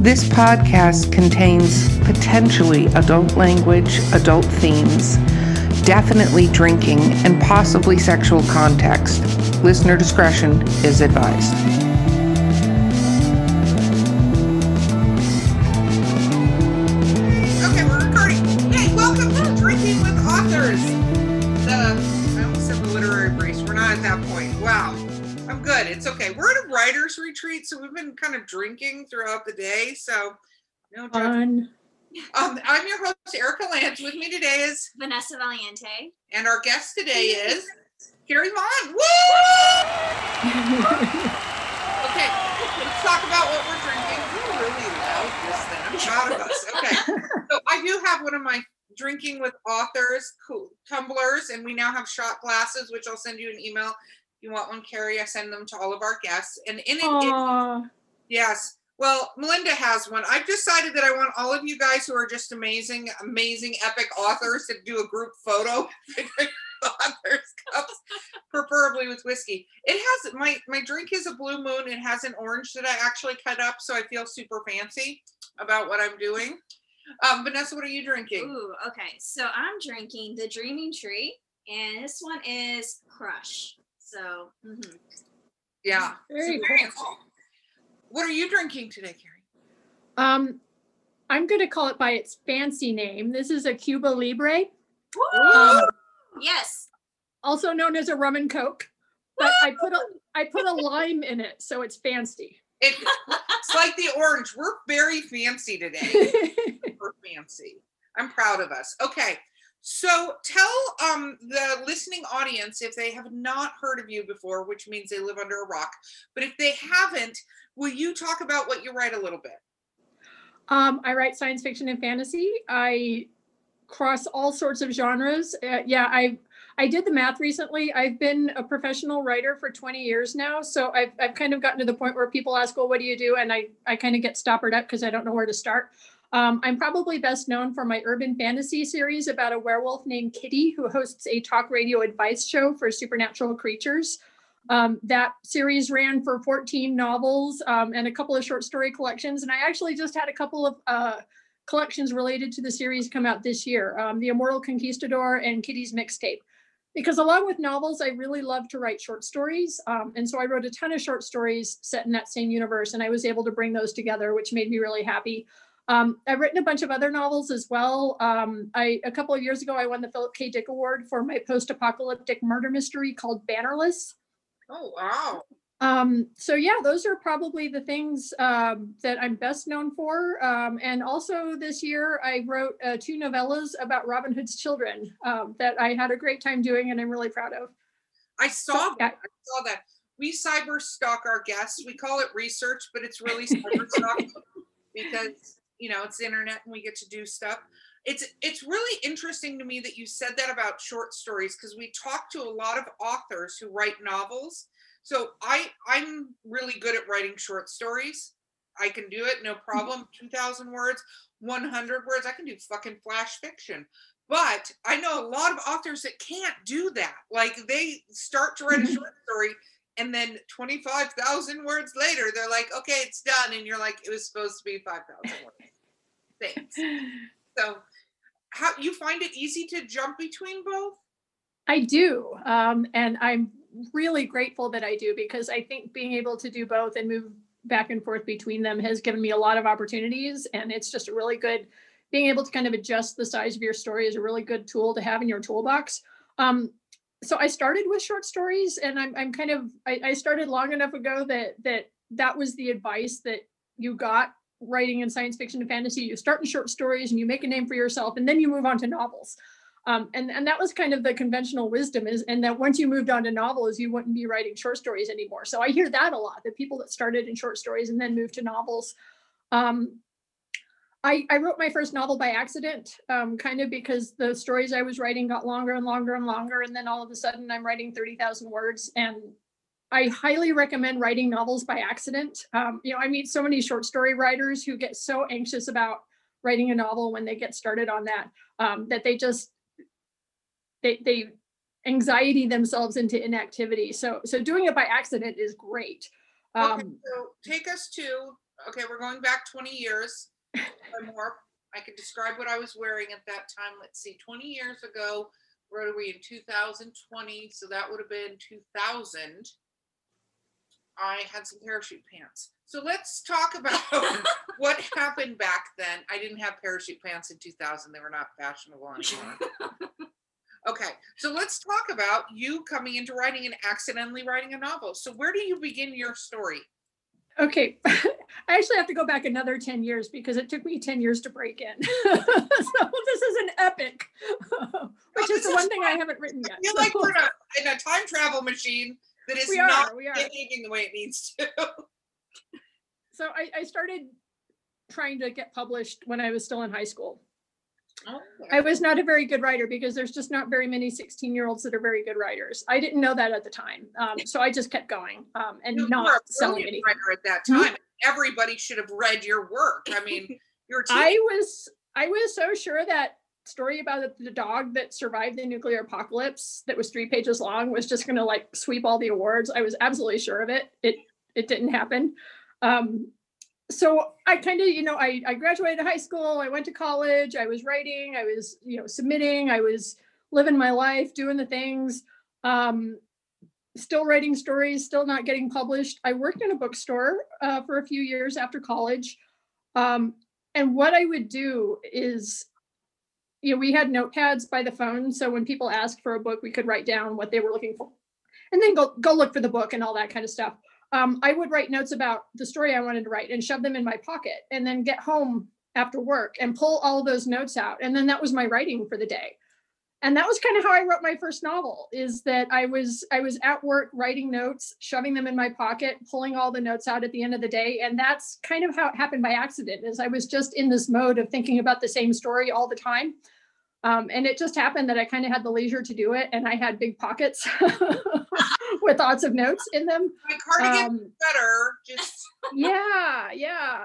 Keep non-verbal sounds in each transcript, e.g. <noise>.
This podcast contains potentially adult language, adult themes, definitely drinking, and possibly sexual context. Listener discretion is advised. Writer's retreat, so we've been kind of drinking throughout the day. So no judge- Fun. Um, I'm your host, Erica Lance. With me today is, Vanessa Valiente. and our guest today is Carrie Vaughn. Woo! <laughs> Okay, let's talk about what we're drinking. We're really loud this thing. I'm proud of us. Okay, so I do have one of my drinking with authors cool, tumblers, and we now have shot glasses, which I'll send you an email. If you want one, Carrie, I send them to all of our guests. And in it, it Yes. Well, Melinda has one. I've decided that I want all of you guys who are just amazing, amazing, epic authors to do a group photo. <laughs> authors cups, preferably with whiskey. It has my my drink is a blue moon. It has an orange that I actually cut up, so I feel super fancy about what I'm doing. Um, Vanessa, what are you drinking? Ooh, okay. So I'm drinking the Dreaming Tree, and this one is Crush. So, mhm. Yeah. Very super cool. fancy. What are you drinking today, Carrie? Um, I'm going to call it by its fancy name. This is a Cuba Libre, Woo! um, yes. also known as a rum and coke. But I put a I put a lime in it, so it's fancy. It, it's like the orange. We're very fancy today. <laughs> We're fancy. I'm proud of us. Okay. So tell um the listening audience if they have not heard of you before, which means they live under a rock, but if they haven't, will you talk about what you write a little bit? um, I write science fiction and fantasy. I cross all sorts of genres. Uh, yeah, I I did the math recently. I've been a professional writer for 20 years now, so I've I've kind of gotten to the point where people ask, "Well, what do you do?" and I I kind of get stoppered up because I don't know where to start. Um, I'm probably best known for my urban fantasy series about a werewolf named Kitty who hosts a talk radio advice show for supernatural creatures. Um, that series ran for 14 novels um, and a couple of short story collections. And I actually just had a couple of uh, collections related to the series come out this year um, The Immortal Conquistador and Kitty's Mixtape. Because along with novels, I really love to write short stories. Um, and so I wrote a ton of short stories set in that same universe, and I was able to bring those together, which made me really happy. Um, I've written a bunch of other novels as well. Um, I a couple of years ago, I won the Philip K. Dick Award for my post-apocalyptic murder mystery called Bannerless. Oh wow. Um, so yeah, those are probably the things um, that I'm best known for. Um, and also this year, I wrote uh, two novellas about Robin Hood's children um, that I had a great time doing, and I'm really proud of. I saw yeah. that. I saw that. We cyber stalk our guests. We call it research, but it's really cyber stalk <laughs> because you know it's the internet and we get to do stuff. It's it's really interesting to me that you said that about short stories because we talk to a lot of authors who write novels. So I I'm really good at writing short stories. I can do it no mm-hmm. problem. 2000 words, 100 words. I can do fucking flash fiction. But I know a lot of authors that can't do that. Like they start to write a mm-hmm. short story and then 25,000 words later they're like, "Okay, it's done." And you're like, "It was supposed to be 5,000 words." Thanks. So, how you find it easy to jump between both? I do. Um, and I'm really grateful that I do because I think being able to do both and move back and forth between them has given me a lot of opportunities. And it's just a really good, being able to kind of adjust the size of your story is a really good tool to have in your toolbox. Um, so I started with short stories and I'm, I'm kind of, I, I started long enough ago that, that that was the advice that you got writing in science fiction and fantasy. You start in short stories and you make a name for yourself and then you move on to novels. Um, and, and that was kind of the conventional wisdom is, and that once you moved on to novels, you wouldn't be writing short stories anymore. So I hear that a lot, the people that started in short stories and then moved to novels. Um, I, I wrote my first novel by accident, um, kind of because the stories I was writing got longer and longer and longer. And then all of a sudden I'm writing 30,000 words. And I highly recommend writing novels by accident. Um, you know, I meet so many short story writers who get so anxious about writing a novel when they get started on that, um, that they just, they, they anxiety themselves into inactivity. So, so doing it by accident is great. Okay, Um, so take us to okay, we're going back 20 years more. I could describe what I was wearing at that time. Let's see, 20 years ago, what are we in 2020? So that would have been 2000. I had some parachute pants. So let's talk about <laughs> what happened back then. I didn't have parachute pants in 2000. They were not fashionable anymore. <laughs> Okay, so let's talk about you coming into writing and accidentally writing a novel. So where do you begin your story? Okay, <laughs> I actually have to go back another 10 years because it took me 10 years to break in. <laughs> so this is an epic, <laughs> which is the one thing I haven't written yet. I feel like we're in a, in a time travel machine that is not are, we are. behaving the way it needs to. So I, I started trying to get published when I was still in high school. I was not a very good writer because there's just not very many 16 year olds that are very good writers. I didn't know that at the time. Um, so I just kept going um, and You were not a selling anything. writer at that Hmm? time. Everybody should have read your work. I mean, <laughs> you're a I was I was so sure that story about the- the dog that survived the nuclear apocalypse that was three pages long was just going to like sweep all the awards. I was absolutely sure of it. It it didn't happen. Um, so I kind of you know I I graduated high school. I went to college. I was writing. I was you know submitting. I was living my life, doing the things. Um, still writing stories, still not getting published. I worked in a bookstore uh, for a few years after college. Um, and what I would do is, you know, we had notepads by the phone. So when people asked for a book, we could write down what they were looking for and then go, go look for the book and all that kind of stuff. Um, I would write notes about the story I wanted to write and shove them in my pocket and then get home after work and pull all those notes out. And then that was my writing for the day. And that was kind of how I wrote my first novel is that I was I was at work writing notes, shoving them in my pocket, pulling all the notes out at the end of the day. And that's kind of how it happened by accident is I was just in this mode of thinking about the same story all the time. Um, and it just happened that I kind of had the leisure to do it and I had big pockets <laughs> with lots of notes in them. my cardigan Um, better. Just <laughs> yeah, yeah.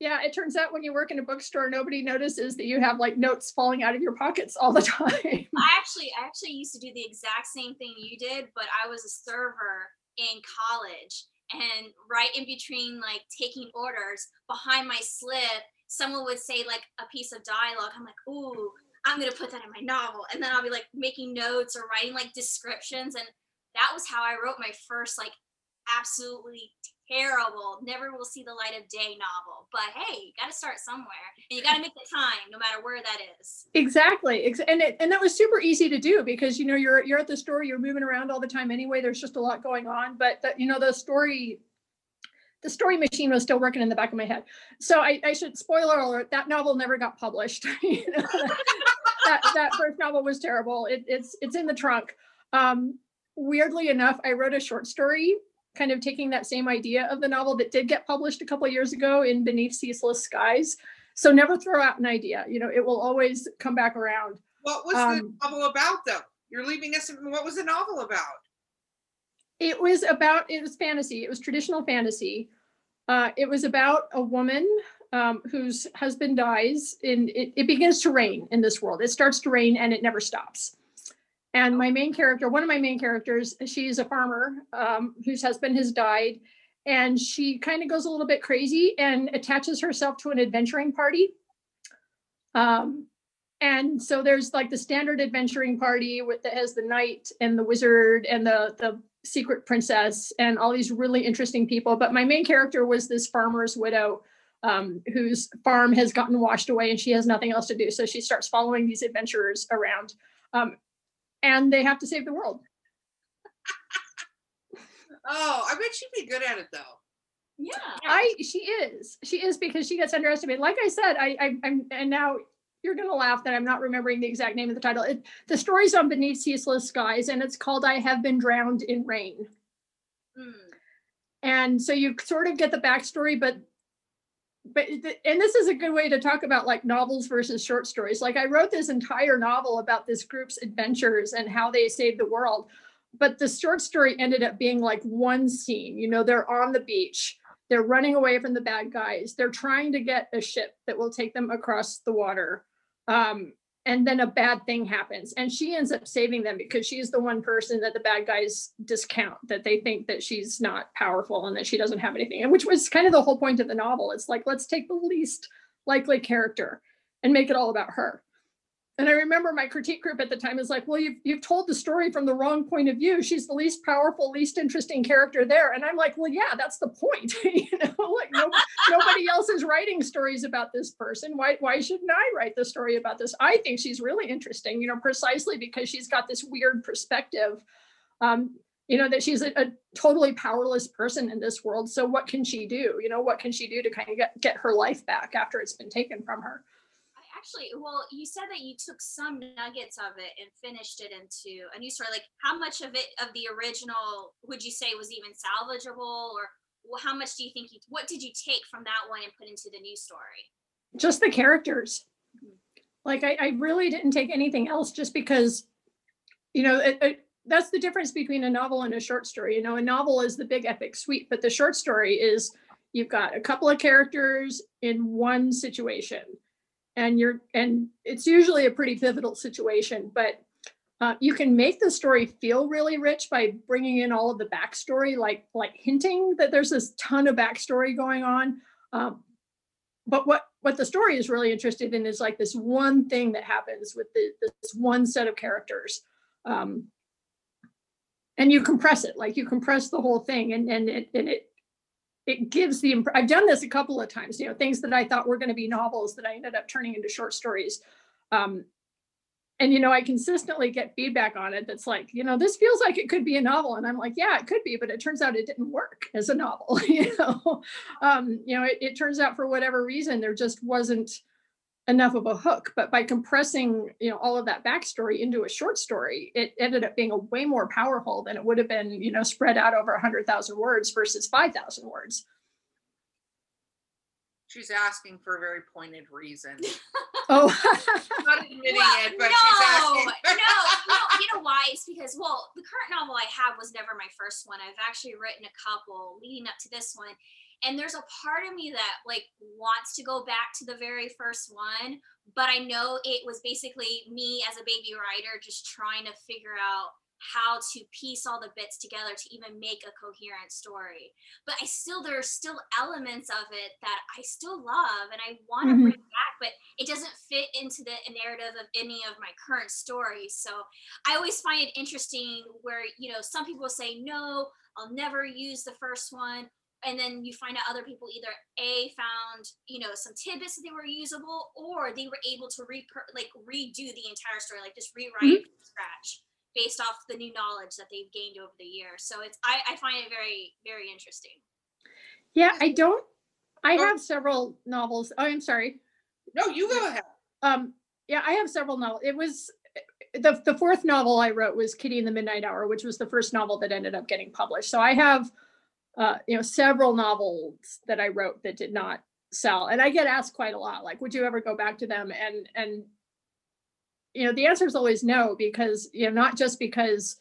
Yeah, it turns out when you work in a bookstore, nobody notices that you have like notes falling out of your pockets all the <laughs> time. I actually I actually used to do the exact same thing you did, but I was a server in college. And right in between like taking orders, behind my slip, someone would say like a piece of dialogue. I'm like, ooh, I'm gonna put that in my novel. And then I'll be like making notes or writing like descriptions. And that was how I wrote my first like absolutely terrible, never will see the light of day novel. But hey, you gotta start somewhere. And you gotta make the time no matter where that is. Exactly. And it, and that was super easy to do because you know you're you're at the store, you're moving around all the time anyway. There's just a lot going on, but that you know the story the story machine was still working in the back of my head. So I, I should spoiler alert, that novel never got published. <laughs> You know, <laughs> that that first novel was terrible. It, it's it's in the trunk. Um, weirdly enough, I wrote a short story kind of taking that same idea of the novel that did get published a couple of years ago in Beneath Ceaseless Skies. So never throw out an idea. You know, it will always come back around. what was Um, the novel about, though? You're leaving us. What was the novel about? It was about it was fantasy. It was traditional fantasy. Uh, it was about a woman um, whose husband dies, and it, it begins to rain in this world. It starts to rain, and it never stops. And my main character, one of my main characters, she's a farmer um, whose husband has died, and she kind of goes a little bit crazy and attaches herself to an adventuring party. Um, and so there's like the standard adventuring party with that has the knight and the wizard and the the secret princess and all these really interesting people. But my main character was this farmer's widow um, whose farm has gotten washed away and she has nothing else to do. So she starts following these adventurers around. Um, and they have to save the world. <laughs> Oh, I bet she'd be good at it, though. Yeah. I she is she is because she gets underestimated. Like I said, I, I I'm and now you're gonna laugh that I'm not remembering the exact name of the title. It, the story's on Beneath Ceaseless Skies and it's called I Have Been Drowned in Rain. Mm. and so you sort of get the backstory but but and this is a good way to talk about like novels versus short stories. Like i wrote this entire novel about this group's adventures and how they saved the world but the short story ended up being like one scene. You know they're on the beach they're running away from the bad guys they're trying to get a ship that will take them across the water. Um, and then a bad thing happens. And she ends up saving them because she's the one person that the bad guys discount that they think that she's not powerful and that she doesn't have anything. And which was kind of the whole point of the novel. It's like let's take the least likely character and make it all about her and I remember my critique group at the time is like, well, you've, you've told the story from the wrong point of view. She's the least powerful, least interesting character there. And I'm like, well, yeah, that's the point. <laughs> you know, like no, nobody else is writing stories about this person. Why, why shouldn't I write the story about this? I think she's really interesting, you know, precisely because she's got this weird perspective. Um, you know, that she's a, a totally powerless person in this world. So what can she do? You know, what can she do to kind of get, get her life back after it's been taken from her? Actually well you said that you took some nuggets of it and finished it into a new story like how much of it of the original would you say was even salvageable or how much do you think you what did you take from that one and put into the new story? Just the characters. Mm-hmm. like I, I, really didn't take anything else just because you know it, it, that's the difference between a novel and a short story. You know a novel is the big epic suite but the short story is you've got a couple of characters in one situation and you're and it's usually a pretty pivotal situation but uh, you can make the story feel really rich by bringing in all of the backstory like like hinting that there's this ton of backstory going on um, but what what the story is really interested in is like this one thing that happens with the, this one set of characters um, and you compress it like you compress the whole thing and and it, and it it gives the imp- I've done this a couple of times, you know, things that I thought were going to be novels that I ended up turning into short stories. Um, and you know, I consistently get feedback on it that's like, you know, this feels like it could be a novel, and I'm like, yeah, it could be, but it turns out it didn't work as a novel. <laughs> you know, um, you know, it, it turns out for whatever reason there just wasn't enough of a hook. But by compressing, you know, all of that backstory into a short story, it ended up being a way more powerful than it would have been, you know, spread out over a hundred thousand words versus five thousand words. She's asking for a very pointed reason. <laughs> oh, <laughs> not admitting well, it, but no, she's asking. no, <laughs> no, you know why? It's because well, the current novel I have was never my first one. I've actually written a couple leading up to this one, and there's a part of me that like wants to go back to the very first one but i know it was basically me as a baby writer just trying to figure out how to piece all the bits together to even make a coherent story. But i still there are still elements of it that i still love and i want to mm-hmm. bring back but it doesn't fit into the narrative of any of my current stories. So i always find it interesting where you know some people say no i'll never use the first one and then you find out other people either a found you know some tidbits that they were usable or they were able to re like redo the entire story like just rewrite mm-hmm. from scratch based off the new knowledge that they've gained over the years so it's i, I find it very very interesting yeah i don't i oh. have several novels oh i'm sorry no you go ahead um yeah i have several novels it was the, the fourth novel i wrote was kitty in the midnight hour which was the first novel that ended up getting published so i have uh, you know, several novels that I wrote that did not sell. And I get asked quite a lot, like, would you ever go back to them? And and you know, the answer is always no, because you know, not just because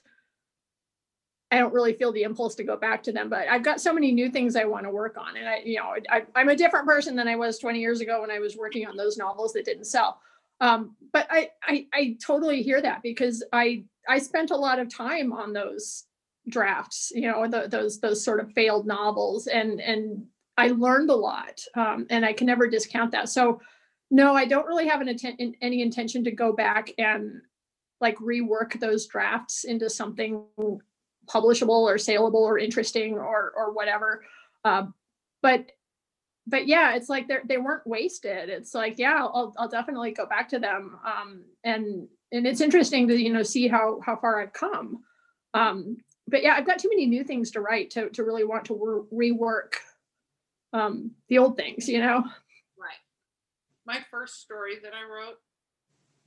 I don't really feel the impulse to go back to them, but I've got so many new things I want to work on. And I, you know, I, am a different person than I was 20 years ago when I was working on those novels that didn't sell. Um, but I, I, I totally hear that because I, I spent a lot of time on those drafts you know the, those those sort of failed novels and and i learned a lot um, and i can never discount that. So no i don't really have an intent any intention to go back and like rework those drafts into something publishable or saleable or interesting or or whatever. Uh, but but yeah it's like they they weren't wasted. It's like yeah I'll, I'll definitely go back to them um, and and it's interesting to you know see how how far i've come. Um, but yeah, I've got too many new things to write to to really want to re- rework um, the old things, you know. Right. My first story that I wrote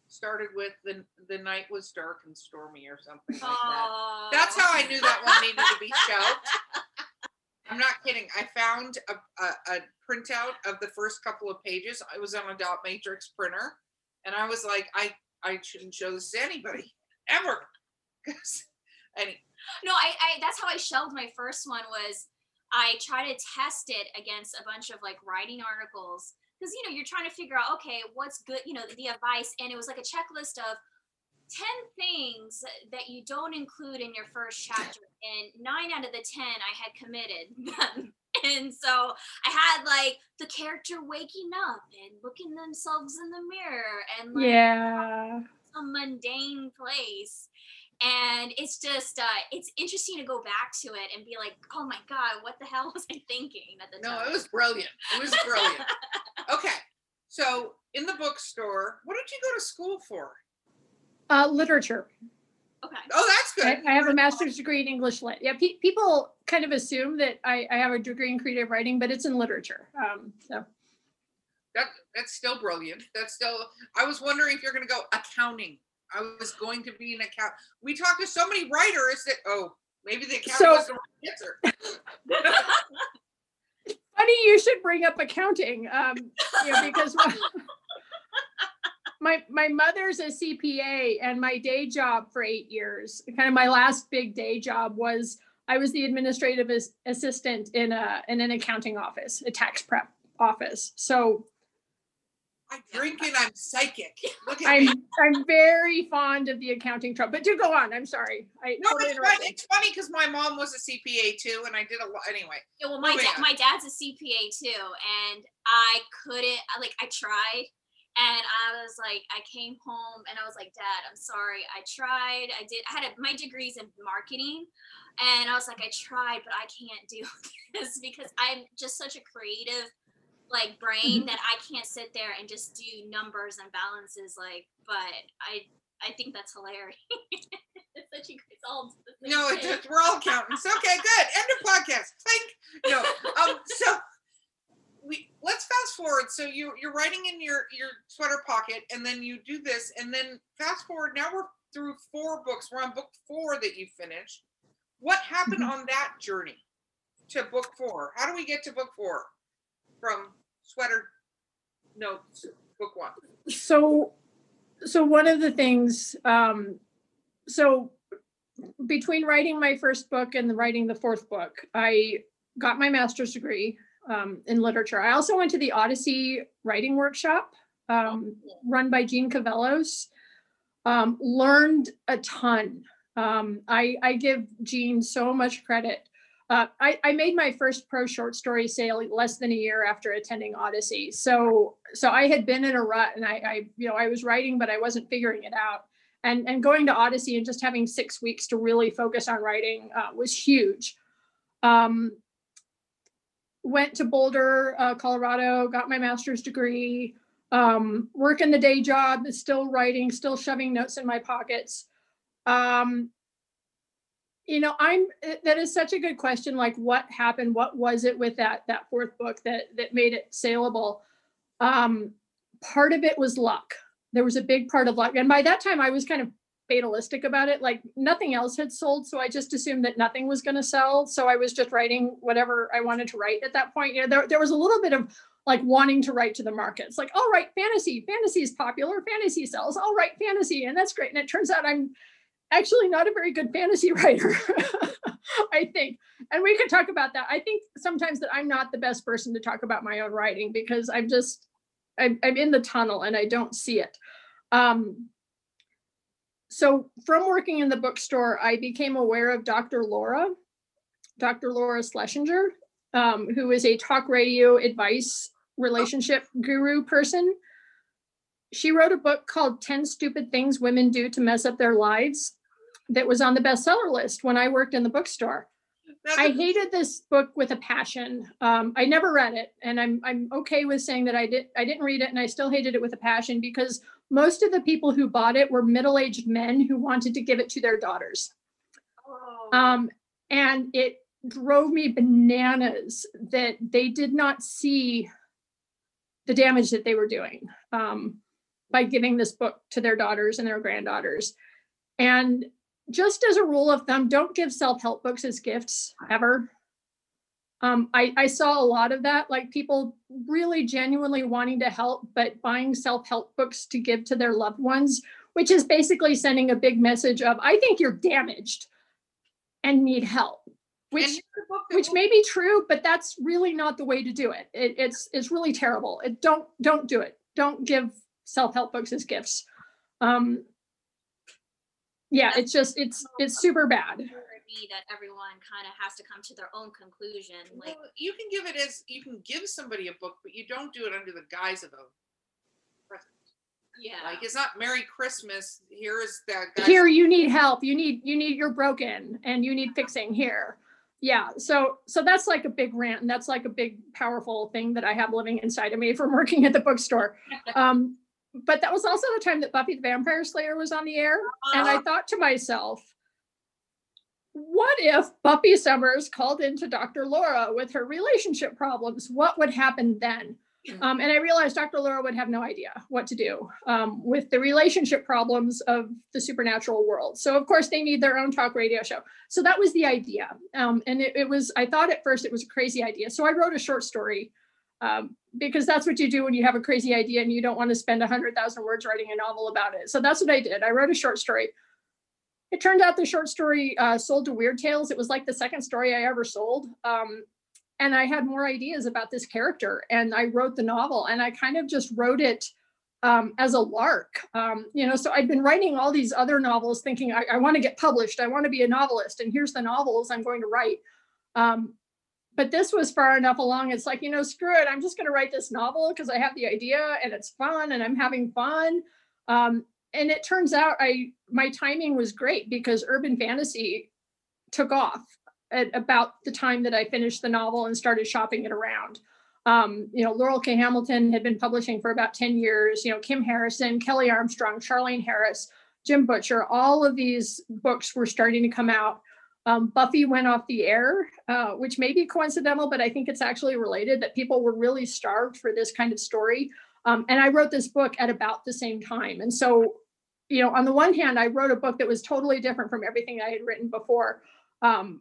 started with the the night was dark and stormy or something like that. That's how I knew that one needed to be shelved. I'm not kidding. I found a, a, a, printout of the first couple of pages. I was on a dot matrix printer, and I was like, I I shouldn't show this to anybody ever. <laughs> Because any no, I, I that's how I shelved my first one was I try to test it against a bunch of like writing articles because you know you're trying to figure out okay what's good you know the advice and it was like a checklist of 10 things that you don't include in your first chapter and nine out of the 10 i had committed them <laughs> and so i had like the character waking up and looking themselves in the mirror and like Yeah. a mundane place and it's just uh it's interesting to go back to it and be like oh my god what the hell <laughs> was i thinking at the No, time it was brilliant. It was brilliant. <laughs> okay. So in the bookstore, what did you go to school for? Uh, literature. okay Oh, that's I, good. I have a master's degree in English lit. Yeah, pe- people kind of assume that I, I have a degree in creative writing, but it's in literature. Um, so That that's still brilliant. That's still. I was wondering if you're going to go accounting. I was going to be an account. We talked to so many writers that oh maybe the accounting So- was the right answer. <laughs> <laughs> funny you should bring up accounting. Um, you know, because my <laughs> my mother's a CPA, and my day job for eight years, kind of my last big day job was I was the administrative as- assistant in a in an accounting office, a tax prep office. So I drink and I'm psychic. Look at I'm me. I'm very fond of the accounting troupe. But do go on. I'm sorry. I No, totally it's fun. It's funny because my mom was a CPA too, and I did a lot anyway. Yeah, well, my Moving dad, on. my dad's a CPA too, and I couldn't. Like, I tried, and I was like, I came home and I was like, Dad, I'm sorry. I tried. I did. I had a, my degrees in marketing, and I was like, I tried, but I can't do <laughs> this because I'm just such a creative like brain that I can't sit there and just do numbers and balances. Like, but I. I think that's hilarious. that you guys all. do the same No, <laughs> thing. it's just, we're all accountants. Okay, good. End of podcast. Clink. No. Um. So we let's fast forward. So you you're writing in your your sweater pocket, and then you do this, and then fast forward. Now we're through four books. We're on book four that you finished. What happened Mhm. on that journey to book four? How do we get to book four from sweater notes book one? so so one of the things um so between writing my first book and writing the fourth book i got my master's degree um, in literature i also went to the odyssey writing workshop um, run by Jeanne Cavelos um, learned a ton um, I, I give Jeanne so much credit uh, I, I made my first pro short story sale less than a year after attending Odyssey. So so I had been in a rut and I, I you know I was writing but I wasn't figuring it out. And and going to Odyssey and just having six weeks to really focus on writing uh, was huge. Um, went to Boulder, uh, Colorado, got my master's degree. Um, working the day job, still writing, still shoving notes in my pockets. Um, you know i'm eh, that is such a good question like what happened? What was it with that that fourth book that that made it saleable? Um part of it was luck. There was a big part of luck. And by that time i was kind of fatalistic about it. Like nothing else had sold so i just assumed that nothing was going to sell. So i was just writing whatever i wanted to write at that point. You know there, there was a little bit of like wanting to write to the markets like all right fantasy. Fantasy is popular. Fantasy sells. All right fantasy. And that's great. And it turns out i'm actually not a very good fantasy <laughs> writer, I think. And we could talk about that. I think sometimes that I'm not the best person to talk about my own writing because I'm just, I'm, I'm in the tunnel and I don't see it. Um, so from working in the bookstore, I became aware of Dr. Laura, Dr. Laura Schlesinger, um, who is a talk radio advice relationship guru person she wrote a book called 10 Stupid Things Women Do to Mess Up Their Lives that was on the bestseller list when I worked in the bookstore. I hated this book with a passion. Um, I never read it, and I'm I'm okay with saying that I did I didn't read it, and I still hated it with a passion because most of the people who bought it were middle-aged men who wanted to give it to their daughters. Oh. Um, and it drove me bananas that they did not see the damage that they were doing um, by giving this book to their daughters and their granddaughters. And just as a rule of thumb, don't give self-help books as gifts ever. Um, I, I saw a lot of that, like people really genuinely wanting to help, but buying self-help books to give to their loved ones, which is basically sending a big message of, I think you're damaged and need help, which here's a book that which may be true, but that's really not the way to do it. it it's it's really terrible. It don't don't do it. Don't give self-help books as gifts. Um yeah, it's just it's it's super bad. That everyone kind of has to come to their own conclusion. Like, well, you can give it as you can give somebody a book, but you don't do it under the guise of a present. yeah, Like it's not Merry Christmas. Here is that guy. Here you need help. You need you need you're broken and you need fixing here. Yeah, so so that's like a big rant and that's like a big powerful thing that I have living inside of me from working at the bookstore. <laughs> Um but that was also the time that Buffy the Vampire Slayer was on the air and I thought to myself, what if Buffy Summers called into Dr. Laura with her relationship problems? What would happen then? Um, and I realized Dr. Laura would have no idea what to do um, with the relationship problems of the supernatural world. So, of course, they need their own talk radio show. So, that was the idea. Um, and it, it was, I thought at first it was a crazy idea. So, I wrote a short story um, because that's what you do when you have a crazy idea and you don't want to spend 100,000 words writing a novel about it. So, that's what I did. I wrote a short story. It turned out the short story uh, sold to Weird Tales. It was like the second story I ever sold. Um, and I had more ideas about this character, and I wrote the novel, and I kind of just wrote it um, as a lark. Um, you know, so I'd been writing all these other novels, thinking I, I want to get published. I want to be a novelist, and here's the novels I'm going to write. Um, but this was far enough along. It's like, you know, screw it. I'm just going to write this novel because I have the idea, and it's fun, and I'm having fun. Um, and it turns out I my timing was great because urban fantasy took off at about the time that I finished the novel and started shopping it around. Um, you know, Laurell K. Hamilton had been publishing for about 10 years, you know, Kim Harrison, Kelley Armstrong, Charlaine Harris, Jim Butcher, all of these books were starting to come out. Um, Buffy went off the air, uh, which may be coincidental, but I think it's actually related that people were really starved for this kind of story. Um, and I wrote this book at about the same time. And so, you know, on the one hand, I wrote a book that was totally different from everything I had written before. Um,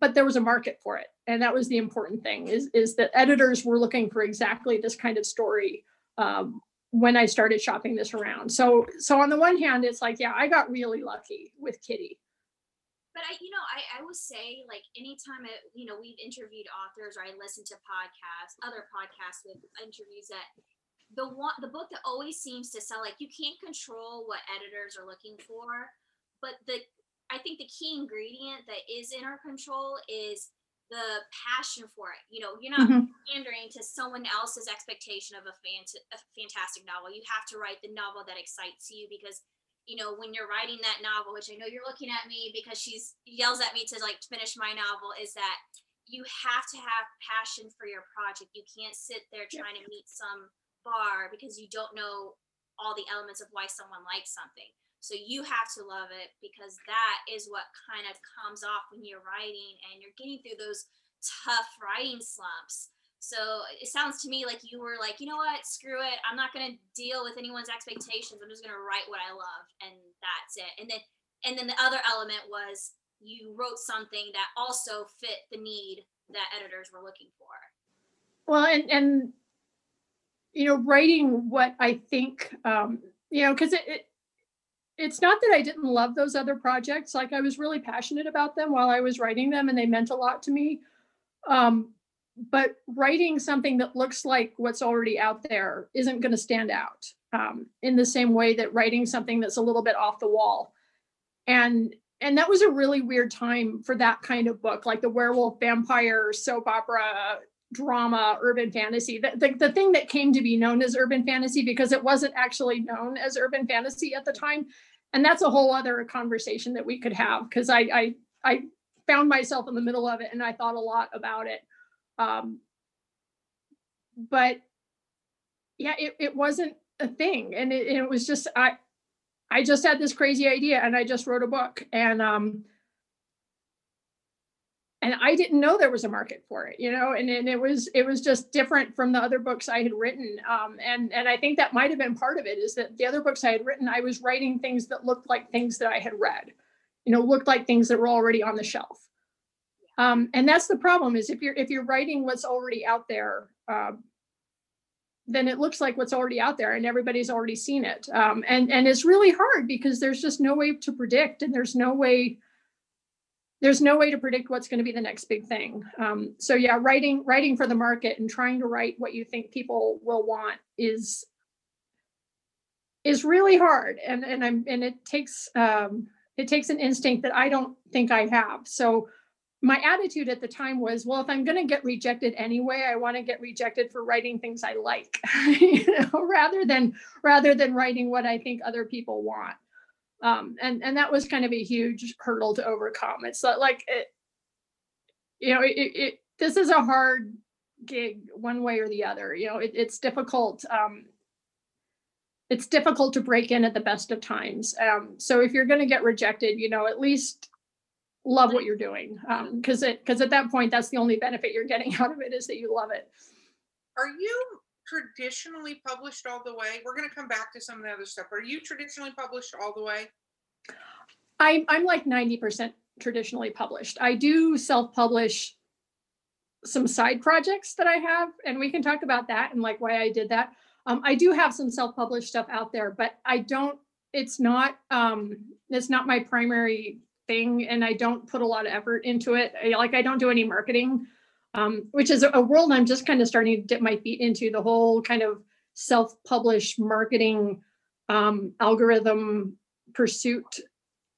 but there was a market for it. And that was the important thing is, is that editors were looking for exactly this kind of story um, when I started shopping this around. So, so on the one hand, it's like, yeah, I got really lucky with Kitty. But I, you know, I, I would say like anytime I, you know, we've interviewed authors or I listen to podcasts, other podcasts with interviews that the one, the book that always seems to sell, like you can't control what editors are looking for, but the, I think the key ingredient that is in our control is the passion for it. You know, you're not Mhm. pandering to someone else's expectation of a, fant- a fantastic novel. You have to write the novel that excites you because you know when you're writing that novel which i know you're looking at me because she's yells at me to like finish my novel is that you have to have passion for your project. You can't sit there Yep. trying to meet some bar because you don't know all the elements of why someone likes something. So you have to love it because that is what kind of comes off when you're writing and you're getting through those tough writing slumps so it sounds to me like you were like, you know what, screw it. I'm not gonna deal with anyone's expectations. I'm just gonna write what I love, and that's it. And then, and then the other element was you wrote something that also fit the need that editors were looking for. Well, and, and, you know, writing what I think, um, you know, cause it, it, it's not that I didn't love those other projects. Like I was really passionate about them while I was writing them and they meant a lot to me. Um, but writing something that looks like what's already out there isn't going to stand out um, in the same way that writing something that's a little bit off the wall. And and that was a really weird time for that kind of book, like the werewolf vampire soap opera drama, urban fantasy. The, the, the thing that came to be known as urban fantasy because it wasn't actually known as urban fantasy at the time. And that's a whole other conversation that we could have because I, I I found myself in the middle of it and I thought a lot about it. Um, but yeah, it, it wasn't a thing. And it, it was just, I, I just had this crazy idea and I just wrote a book and, um, and I didn't know there was a market for it, you know, and, and it was, it was just different from the other books I had written. Um, and, and I think that might've been part of it is that the other books I had written, I was writing things that looked like things that I had read, you know, looked like things that were already on the shelf. Um, and that's the problem is if you're if you're writing what's already out there, um, then it looks like what's already out there and everybody's already seen it. Um, and and it's really hard because there's just no way to predict and there's no way there's no way to predict what's going to be the next big thing. Um, so yeah, writing writing for the market and trying to write what you think people will want is is really hard, and and I'm and it takes um, it takes an instinct that I don't think I have. So my attitude at the time was, well, if I'm going to get rejected anyway, I want to get rejected for writing things I like, <laughs> you know, rather than rather than writing what I think other people want. Um, and and that was kind of a huge hurdle to overcome. It's like it, you know, it, it this is a hard gig one way or the other. You know, it, it's difficult. Um, it's difficult to break in at the best of times. Um, so if you're going to get rejected, you know, at least love what you're doing because it because at that point that's the only benefit you're getting <laughs> out of it is that you love it Are you traditionally published all the way? We're going to come back to some of the other stuff. Are you traditionally published all the way? i'm i'm like 90% traditionally published i do self-publish some side projects that i have and we can talk about that and like why i did that um, i do have some self-published stuff out there but i don't it's not um it's not my primary thing and I don't put a lot of effort into it. I, like I don't do any marketing, um, which is a world I'm just kind of starting to dip my feet into the whole kind of self-published marketing um, algorithm pursuit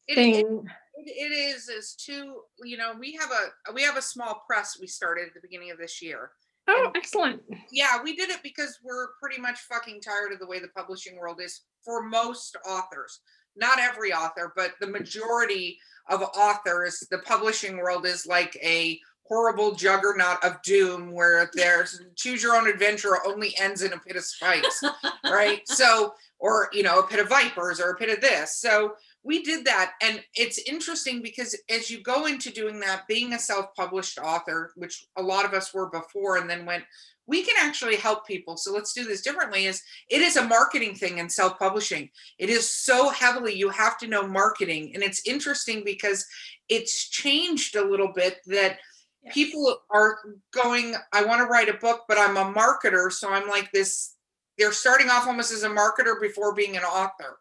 It- thing. It, it is is too. You know, we have a we have a small press we started at the beginning of this year. oh, excellent. Yeah, we did it because we're pretty much fucking tired of the way the publishing world is for most authors. Not every author, but the majority of authors, the publishing world is like a horrible juggernaut of doom where <laughs> there's choose your own adventure only ends in a pit of spikes, <laughs> right? So, or you know, a pit of vipers or a pit of this. So we did that. And it's interesting because as you go into doing that, being a self-published author, which a lot of us were before and then went, we can actually help people. So let's do this differently. Is it is a marketing thing in self-publishing. It is so heavily you have to know marketing. And it's interesting because it's changed a little bit that Yes. people are going, I want to write a book, but I'm a marketer. So I'm like this, they're starting off almost as a marketer before being an author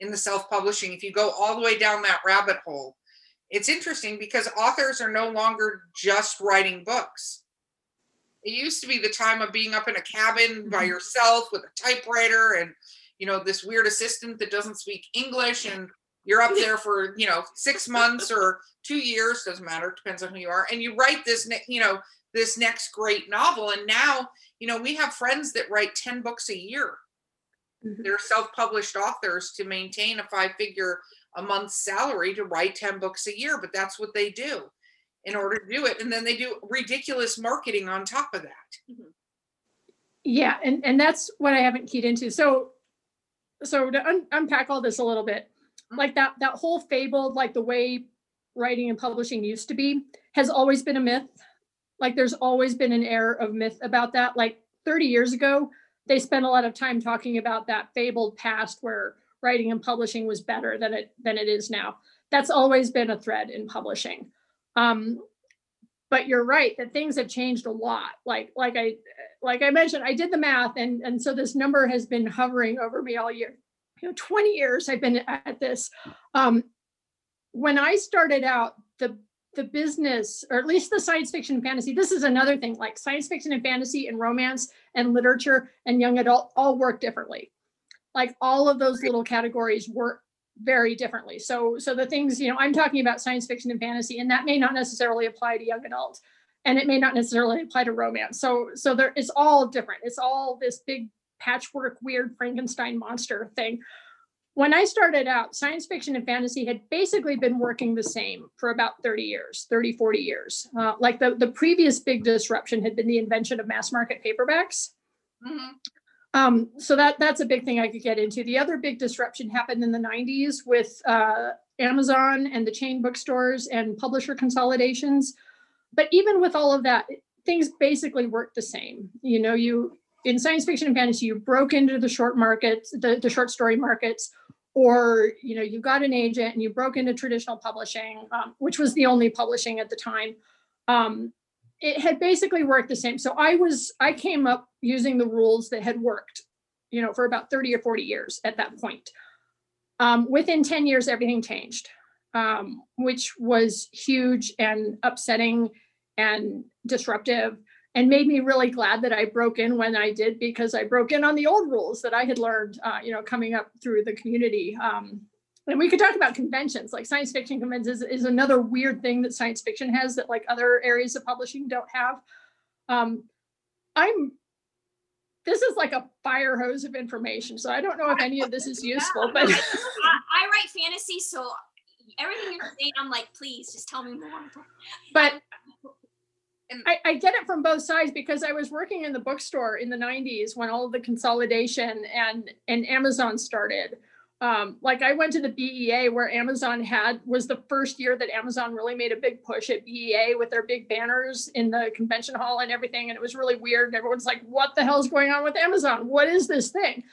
in the self-publishing. If you go all the way down that rabbit hole, it's interesting because authors are no longer just writing books. It used to be the time of being up in a cabin by Mhm. yourself with a typewriter and you know this weird assistant that doesn't speak English and you're up there for you know six months or two years doesn't matter depends on who you are and you write this ne- you know this next great novel and now you know we have friends that write 10 books a year Mhm. they're self-published authors to maintain a five-figure a month salary to write 10 books a year but that's what they do in order to do it and then they do ridiculous marketing on top of that mm-hmm. Yeah, and and that's what I haven't keyed into. So so to un- unpack all this a little bit, mm-hmm. like that that whole fabled like the way writing and publishing used to be has always been a myth. Like there's always been an air of myth about that. Like 30 years ago, they spent a lot of time talking about that fabled past where writing and publishing was better than it than it is now. That's always been a thread in publishing. Um, but you're right that things have changed a lot. Like like I like I mentioned, I did the math, and and so this number has been hovering over me all year. You know, 20 years I've been at this. Um, when I started out, the the business, or at least the science fiction and fantasy, this is another thing. Like science fiction and fantasy and romance and literature and young adult all work differently. Like all of those little categories work very differently. So so the things you know, I'm talking about science fiction and fantasy, and that may not necessarily apply to young adult and it may not necessarily apply to romance. So so there it's all different. It's all this big patchwork weird Frankenstein monster thing. When I started out, science fiction and fantasy had basically been working the same for about 30 years, 30, 40 years. Uh, like the, the previous big disruption had been the invention of mass market paperbacks. Mhm. Um, so that that's a big thing I could get into. The other big disruption happened in the 90s with uh, Amazon and the chain bookstores and publisher consolidations. But even with all of that, things basically work the same. You know, you in science fiction and fantasy, you broke into the short markets, the, the short story markets, or you know, you got an agent and you broke into traditional publishing, um, which was the only publishing at the time. Um, it had basically worked the same. So I was I came up using the rules that had worked, you know, for about 30 or 40 years at that point. Um, within 10 years, everything changed. um, which was huge and upsetting and disruptive and made me really glad that I broke in when I did because I broke in on the old rules that I had learned, uh, you know, coming up through the community. Um, and we could talk about conventions, like science fiction conventions is another weird thing that science fiction has that like other areas of publishing don't have. Um, I'm this is like a fire hose of information. So I don't know if any of this is <laughs> useful, but <laughs> I, I write fantasy, so everything you're saying, I'm like, please just tell me more. but I, I get it from both sides because I was working in the bookstore in the 90s when all the consolidation and and Amazon started. Um, like I went to the BEA where Amazon had was the first year that Amazon really made a big push at BEA with their big banners in the convention hall and everything. And it was really weird. Everyone's like, what the hell's going on with Amazon? What is this thing?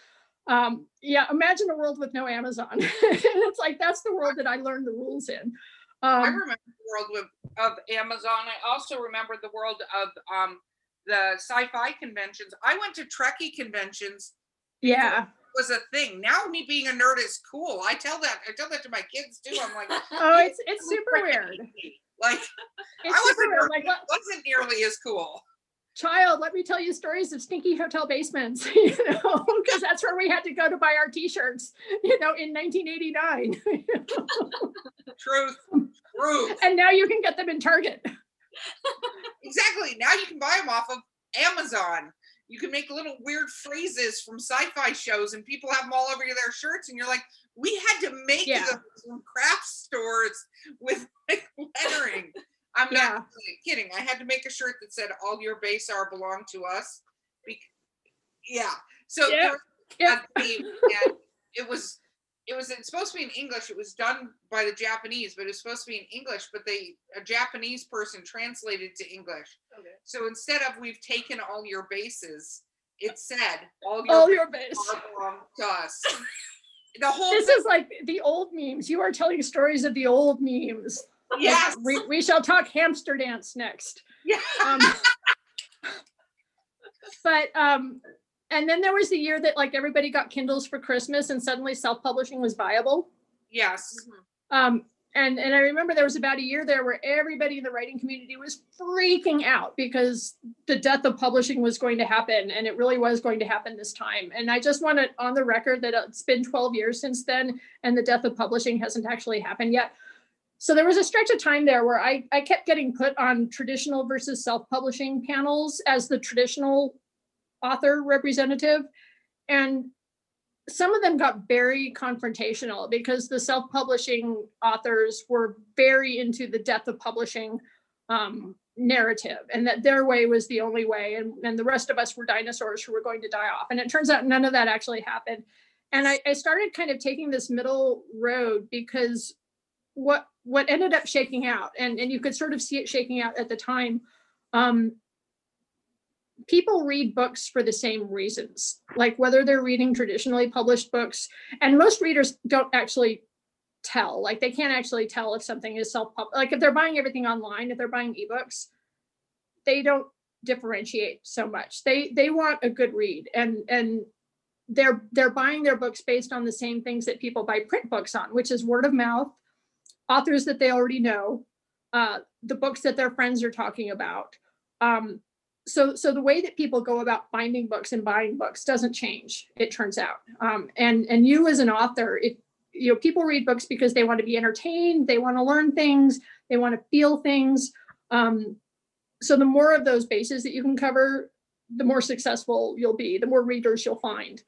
Um, yeah, imagine a world with no Amazon. <laughs> it's like that's the world that I learned the rules in. I Um, remember the world with, of Amazon. I also remember the world of um, the sci-fi conventions. I went to Trekkie conventions. yeah. Was a thing. Now me being a nerd is cool. I tell that. I tell that to my kids too. I'm like, <laughs> Oh, it's it's <laughs> super weird. like It's I wasn't, weird. Like, it wasn't nearly as cool. child, let me tell you stories of stinky hotel basements, <laughs> you know, because that's where we had to go to buy our t-shirts, you know, in 1989. Truth, truth. and now you can get them in Target. Exactly. Now you can buy them off of Amazon. You can make little weird phrases from sci-fi shows, and people have them all over their shirts. And you're like, we had to make Yeah. them from craft stores with <laughs> like lettering. I'm Yeah. not really kidding. I had to make a shirt that said "All your base are belong to us." Bec- yeah. So Yeah. <laughs> and it was it was supposed to be in English. It was done by the Japanese, but it was supposed to be in English. But they a Japanese person translated to English. Okay. So instead of we've taken all your bases, it said all your All bases your base. are belong to us. <laughs> The whole This thing, is like the old memes. You are telling stories of the old memes. yes, We, we shall talk hamster dance next. yeah. Um, <laughs> but um, and then there was the year that like everybody got Kindles for Christmas and suddenly self-publishing was viable. yes. Um, and and I remember there was about a year there where everybody in the writing community was freaking out because the death of publishing was going to happen, and it really was going to happen this time. And I just want it on the record that it's been 12 years since then, and the death of publishing hasn't actually happened yet. So there was a stretch of time there where I, I kept getting put on traditional versus self-publishing panels as the traditional author representative. And some of them got very confrontational because the self-publishing authors were very into the death of publishing um, narrative and that their way was the only way and, and the rest of us were dinosaurs who were going to die off and it turns out none of that actually happened and I, I started kind of taking this middle road because what what ended up shaking out and, and you could sort of see it shaking out at the time um, people read books for the same reasons, like whether they're reading traditionally published books, and most readers don't actually tell, like they can't actually tell if something is self published. like if they're buying everything online, if they're buying ebooks, they don't differentiate so much. They they want a good read and and they're they're buying their books based on the same things that people buy print books on, which is word of mouth, authors that they already know, uh, the books that their friends are talking about. Um, so so the way that people go about finding books and buying books doesn't change it turns out. Um, and and you as an author it you know people read books because they want to be entertained they want to learn things they want to feel things. Um, so the more of those bases that you can cover the more successful you'll be the more readers you'll find.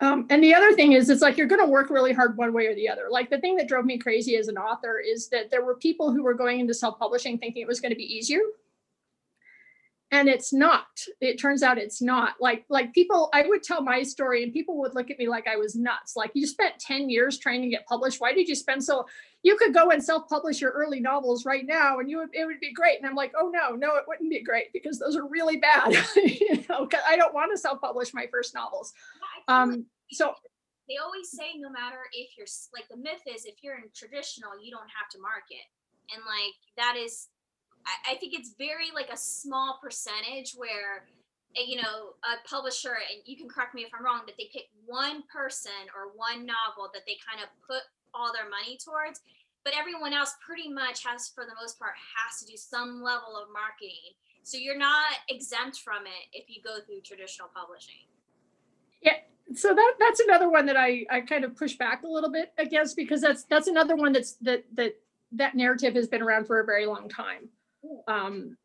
Um, and the other thing is it's like you're going to work really hard one way or the other. Like the thing that drove me crazy as an author is that there were people who were going into self-publishing thinking it was going to be easier and it's not it turns out it's not. Like like people i would tell my story and people would look at me like i was nuts. Like you spent 10 years trying to get published. Why did you spend so you could go and self-publish your early novels right now and you would it would be great. And i'm like oh no no it wouldn't be great because those are really bad. <laughs> You know 'cause i don't want to self-publish my first novels. Yeah, I like um so they always say no matter if you're like the myth is if you're in traditional you don't have to market. And like that is I, I think it's very like a small percentage where uh, you know a publisher and you can correct me if i'm wrong that they pick one person or one novel that they kind of put all their money towards. But everyone else pretty much has, for the most part, has to do some level of marketing. So you're not exempt from it if you go through traditional publishing. Yeah so that that's another one that I I kind of push back a little bit against because that's that's another one that's that that that narrative has been around for a very long time. Um,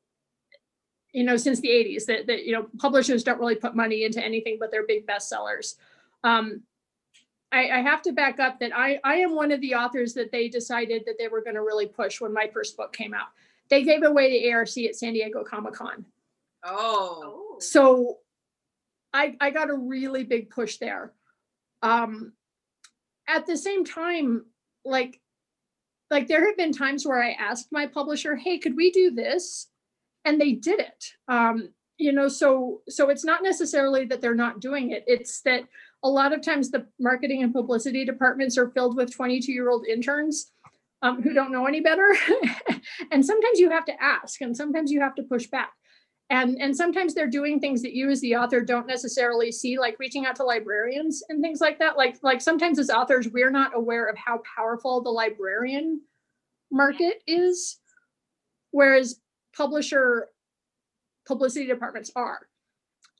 you know, since the 80s, that that you know, publishers don't really put money into anything but their big bestsellers. Um, I, I have to back up that I I am one of the authors that they decided that they were going to really push when my first book came out. They gave away the ARC at San Diego Comic Con. Oh, Oh, So I I got a really big push there. Um at the same time, like like there have been times where I asked my publisher, hey, could we do this? And they did it. Um, you know, so so it's not necessarily that they're not doing it. It's that a lot of times the marketing and publicity departments are filled with 22 year old interns um, who don't know any better. <laughs> and sometimes you have to ask and sometimes you have to push back and and sometimes they're doing things that you as the author don't necessarily see like reaching out to librarians and things like that. Like like sometimes as authors we're not aware of how powerful the librarian market is whereas publisher publicity departments are.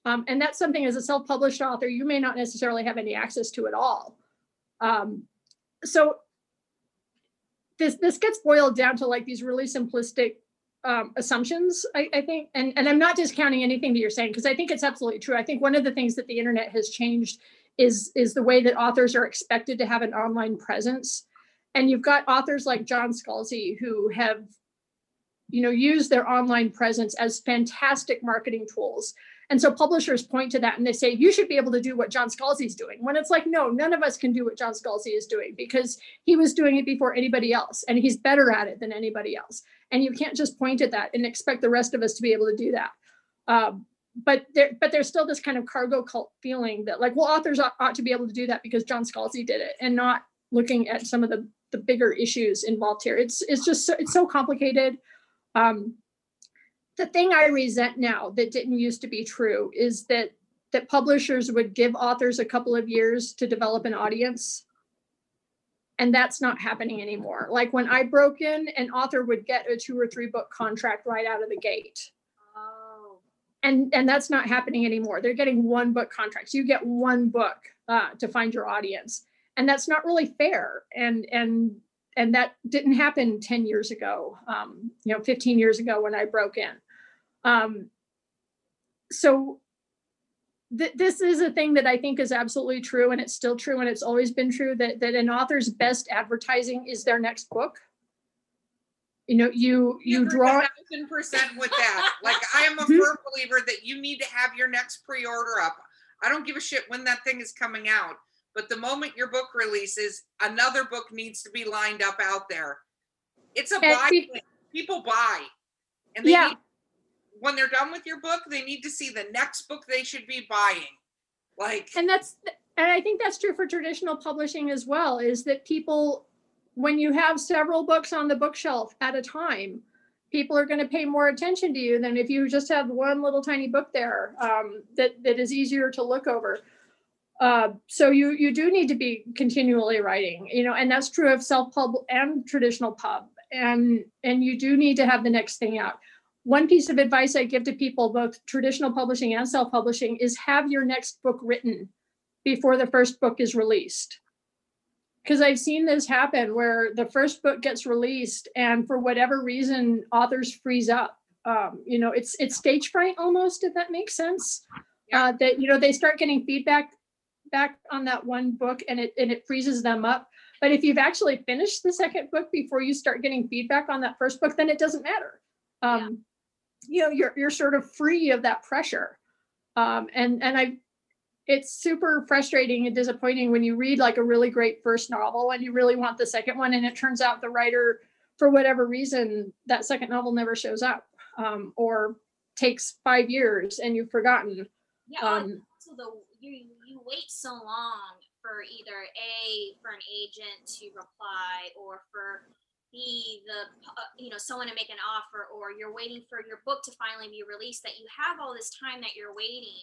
Um, and that's something as a self-published author you may not necessarily have any access to at all. Um, so this this gets boiled down to like these really simplistic um, assumptions, I, I think, and, and I'm not discounting anything that you're saying because I think it's absolutely true. I think one of the things that the internet has changed is is the way that authors are expected to have an online presence, and you've got authors like John Scalzi who have, you know, used their online presence as fantastic marketing tools. And so publishers point to that and they say you should be able to do what John Scalzi's doing. When it's like, no, none of us can do what John Scalzi is doing because he was doing it before anybody else, and he's better at it than anybody else and you can't just point at that and expect the rest of us to be able to do that. Um, but there but there's still this kind of cargo cult feeling that like well authors ought, ought to be able to do that because john scalzi did it and not looking at some of the the bigger issues involved here. It's it's just so, it's so complicated. Um, the thing i resent now that didn't used to be true is that that publishers would give authors a couple of years to develop an audience and that's not happening anymore. Like when I broke in, an author would get a two or three book contract right out of the gate. oh, And and that's not happening anymore. They're getting one book contracts. You get one book uh, to find your audience. And that's not really fair. And and and that didn't happen 10 years ago, um, you know, 15 years ago when I broke in. Um, so th- this is a thing that I think is absolutely true, and it's still true, and it's always been true that that an author's best advertising is their next book. You know, you you draw. thousand percent with that. Like I am a Mhm. firm believer that you need to have your next pre-order up. I don't give a shit when that thing is coming out, but the moment your book releases, another book needs to be lined up out there. It's a And buy. People buy, and they Yeah. need, when they're done with your book, they need to see the next book they should be buying. Like and that's and i think that's true for traditional publishing as well is that people when you have several books on the bookshelf at a time people are going to pay more attention to you than if you just have one little tiny book there um, that that is easier to look over uh, so you you do need to be continually writing you know and that's true of self pub and traditional pub and and you do need to have the next thing out one piece of advice I give to people, both traditional publishing and self publishing, is have your next book written before the first book is released. Because I've seen this happen where the first book gets released, and for whatever reason, authors freeze up. Um, you know, it's it's stage fright almost, if that makes sense. Uh, that you know they start getting feedback back on that one book, and it and it freezes them up. But if you've actually finished the second book before you start getting feedback on that first book, then it doesn't matter. Um, You know, you're you're sort of free of that pressure. Um, and and I, it's super frustrating and disappointing when you read like a really great first novel and you really want the second one, and it turns out the writer, for whatever reason, that second novel never shows up, um, or takes five years and you've forgotten. yeah. Um, so the you you wait so long for either a for an agent to reply or for b the uh, you know someone to make an offer or you're waiting for your book to finally be released that you have all this time that you're waiting.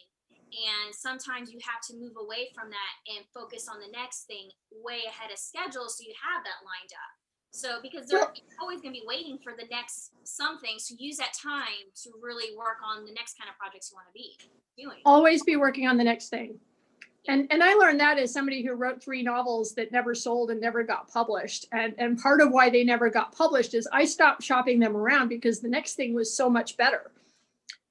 And sometimes you have to move away from that and focus on the next thing way ahead of schedule so you have that lined up. So because they're always going to be waiting for the next something so use that time to really work on the next kind of projects you want to be doing. Always be working on the next thing and and i learned that as somebody who wrote three novels that never sold and never got published and and part of why they never got published is i stopped shopping them around because the next thing was so much better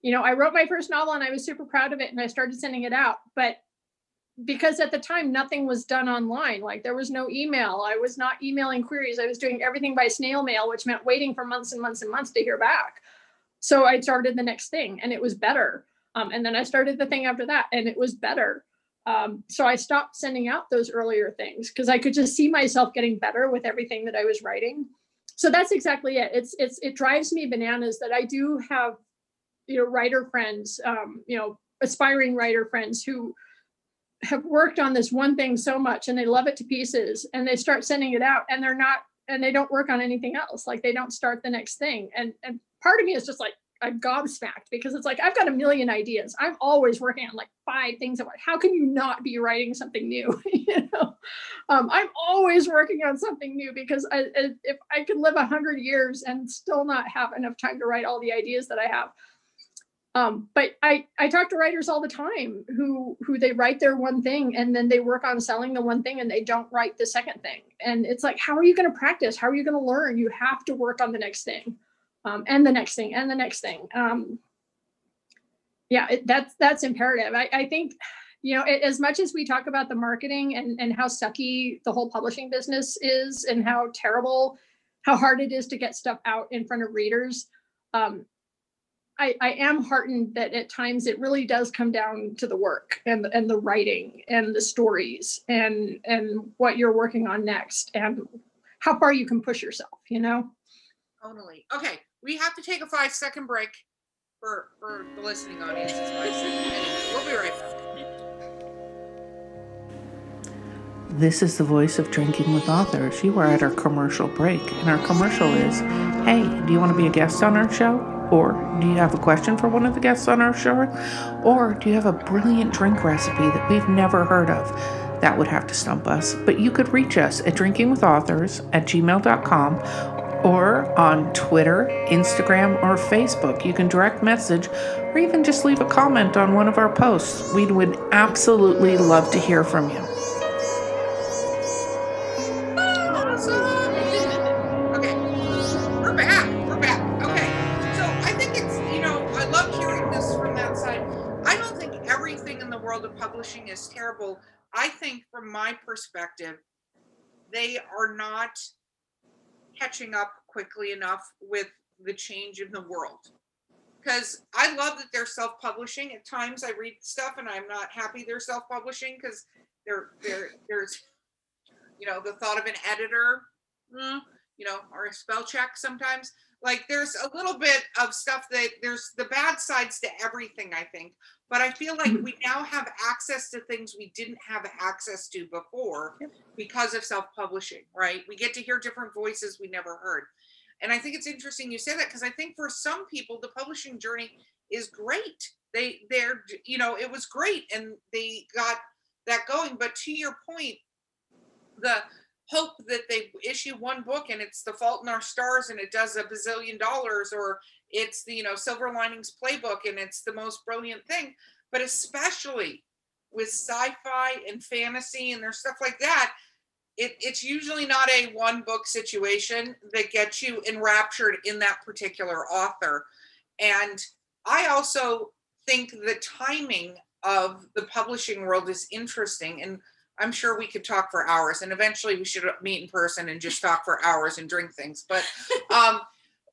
you know, I wrote my first novel and I was super proud of it and I started sending it out. But because at the time nothing was done online, like there was no email, I was not emailing queries, I was doing everything by snail mail, which meant waiting for months and months and months to hear back. So I started the next thing and it was better. Um, and then I started the thing after that and it was better. Um, so I stopped sending out those earlier things because I could just see myself getting better with everything that I was writing. So that's exactly it. It's it's it drives me bananas that I do have you know writer friends um, you know aspiring writer friends who have worked on this one thing so much and they love it to pieces and they start sending it out and they're not and they don't work on anything else like they don't start the next thing and and part of me is just like i'm gobsmacked because it's like i've got a million ideas i'm always working on like five things at once how can you not be writing something new <laughs> you know um, i'm always working on something new because I, if i could live a hundred years and still not have enough time to write all the ideas that i have um, but I, I talk to writers all the time who who they write their one thing and then they work on selling the one thing and they don't write the second thing. And it's like, how are you going to practice? How are you going to learn? You have to work on the next thing, um, and the next thing, and the next thing. Um, yeah, it, that's that's imperative. I, I think, you know, it, as much as we talk about the marketing and and how sucky the whole publishing business is, and how terrible, how hard it is to get stuff out in front of readers. Um, I, I am heartened that at times it really does come down to the work and and the writing and the stories and and what you're working on next and how far you can push yourself, you know? Totally. Okay, we have to take a five second break for for the listening audience. We'll be right back. This is the voice of Drinking with Authors. You are at our commercial break, and our commercial is Hey, do you want to be a guest on our show? Or do you have a question for one of the guests on our show? Or do you have a brilliant drink recipe that we've never heard of? That would have to stump us. But you could reach us at drinkingwithauthors at gmail.com or on Twitter, Instagram, or Facebook. You can direct message or even just leave a comment on one of our posts. We would absolutely love to hear from you. Okay. We're back. We're back. Okay. So I think it's, you know, I love hearing this from that side. I don't think everything in the world of publishing is terrible. I think, from my perspective, they are not catching up quickly enough with the change in the world. Because I love that they're self-publishing. At times I read stuff and I'm not happy they're self-publishing because they're, they're, there's, you know, the thought of an editor, mm, you know, or a spell check sometimes. Like there's a little bit of stuff that there's the bad sides to everything, I think. But I feel like mm-hmm. we now have access to things we didn't have access to before because of self publishing, right? We get to hear different voices we never heard. And I think it's interesting you say that because I think for some people, the publishing journey is great. They, they're, you know, it was great and they got that going. But to your point, the hope that they issue one book and it's the fault in our stars and it does a bazillion dollars or it's the you know silver linings playbook and it's the most brilliant thing. But especially with sci-fi and fantasy and there's stuff like that it, it's usually not a one book situation that gets you enraptured in that particular author. And i also think the timing of the publishing world is interesting and i'm sure we could talk for hours and eventually we should meet in person and just talk for hours and drink things but <laughs> um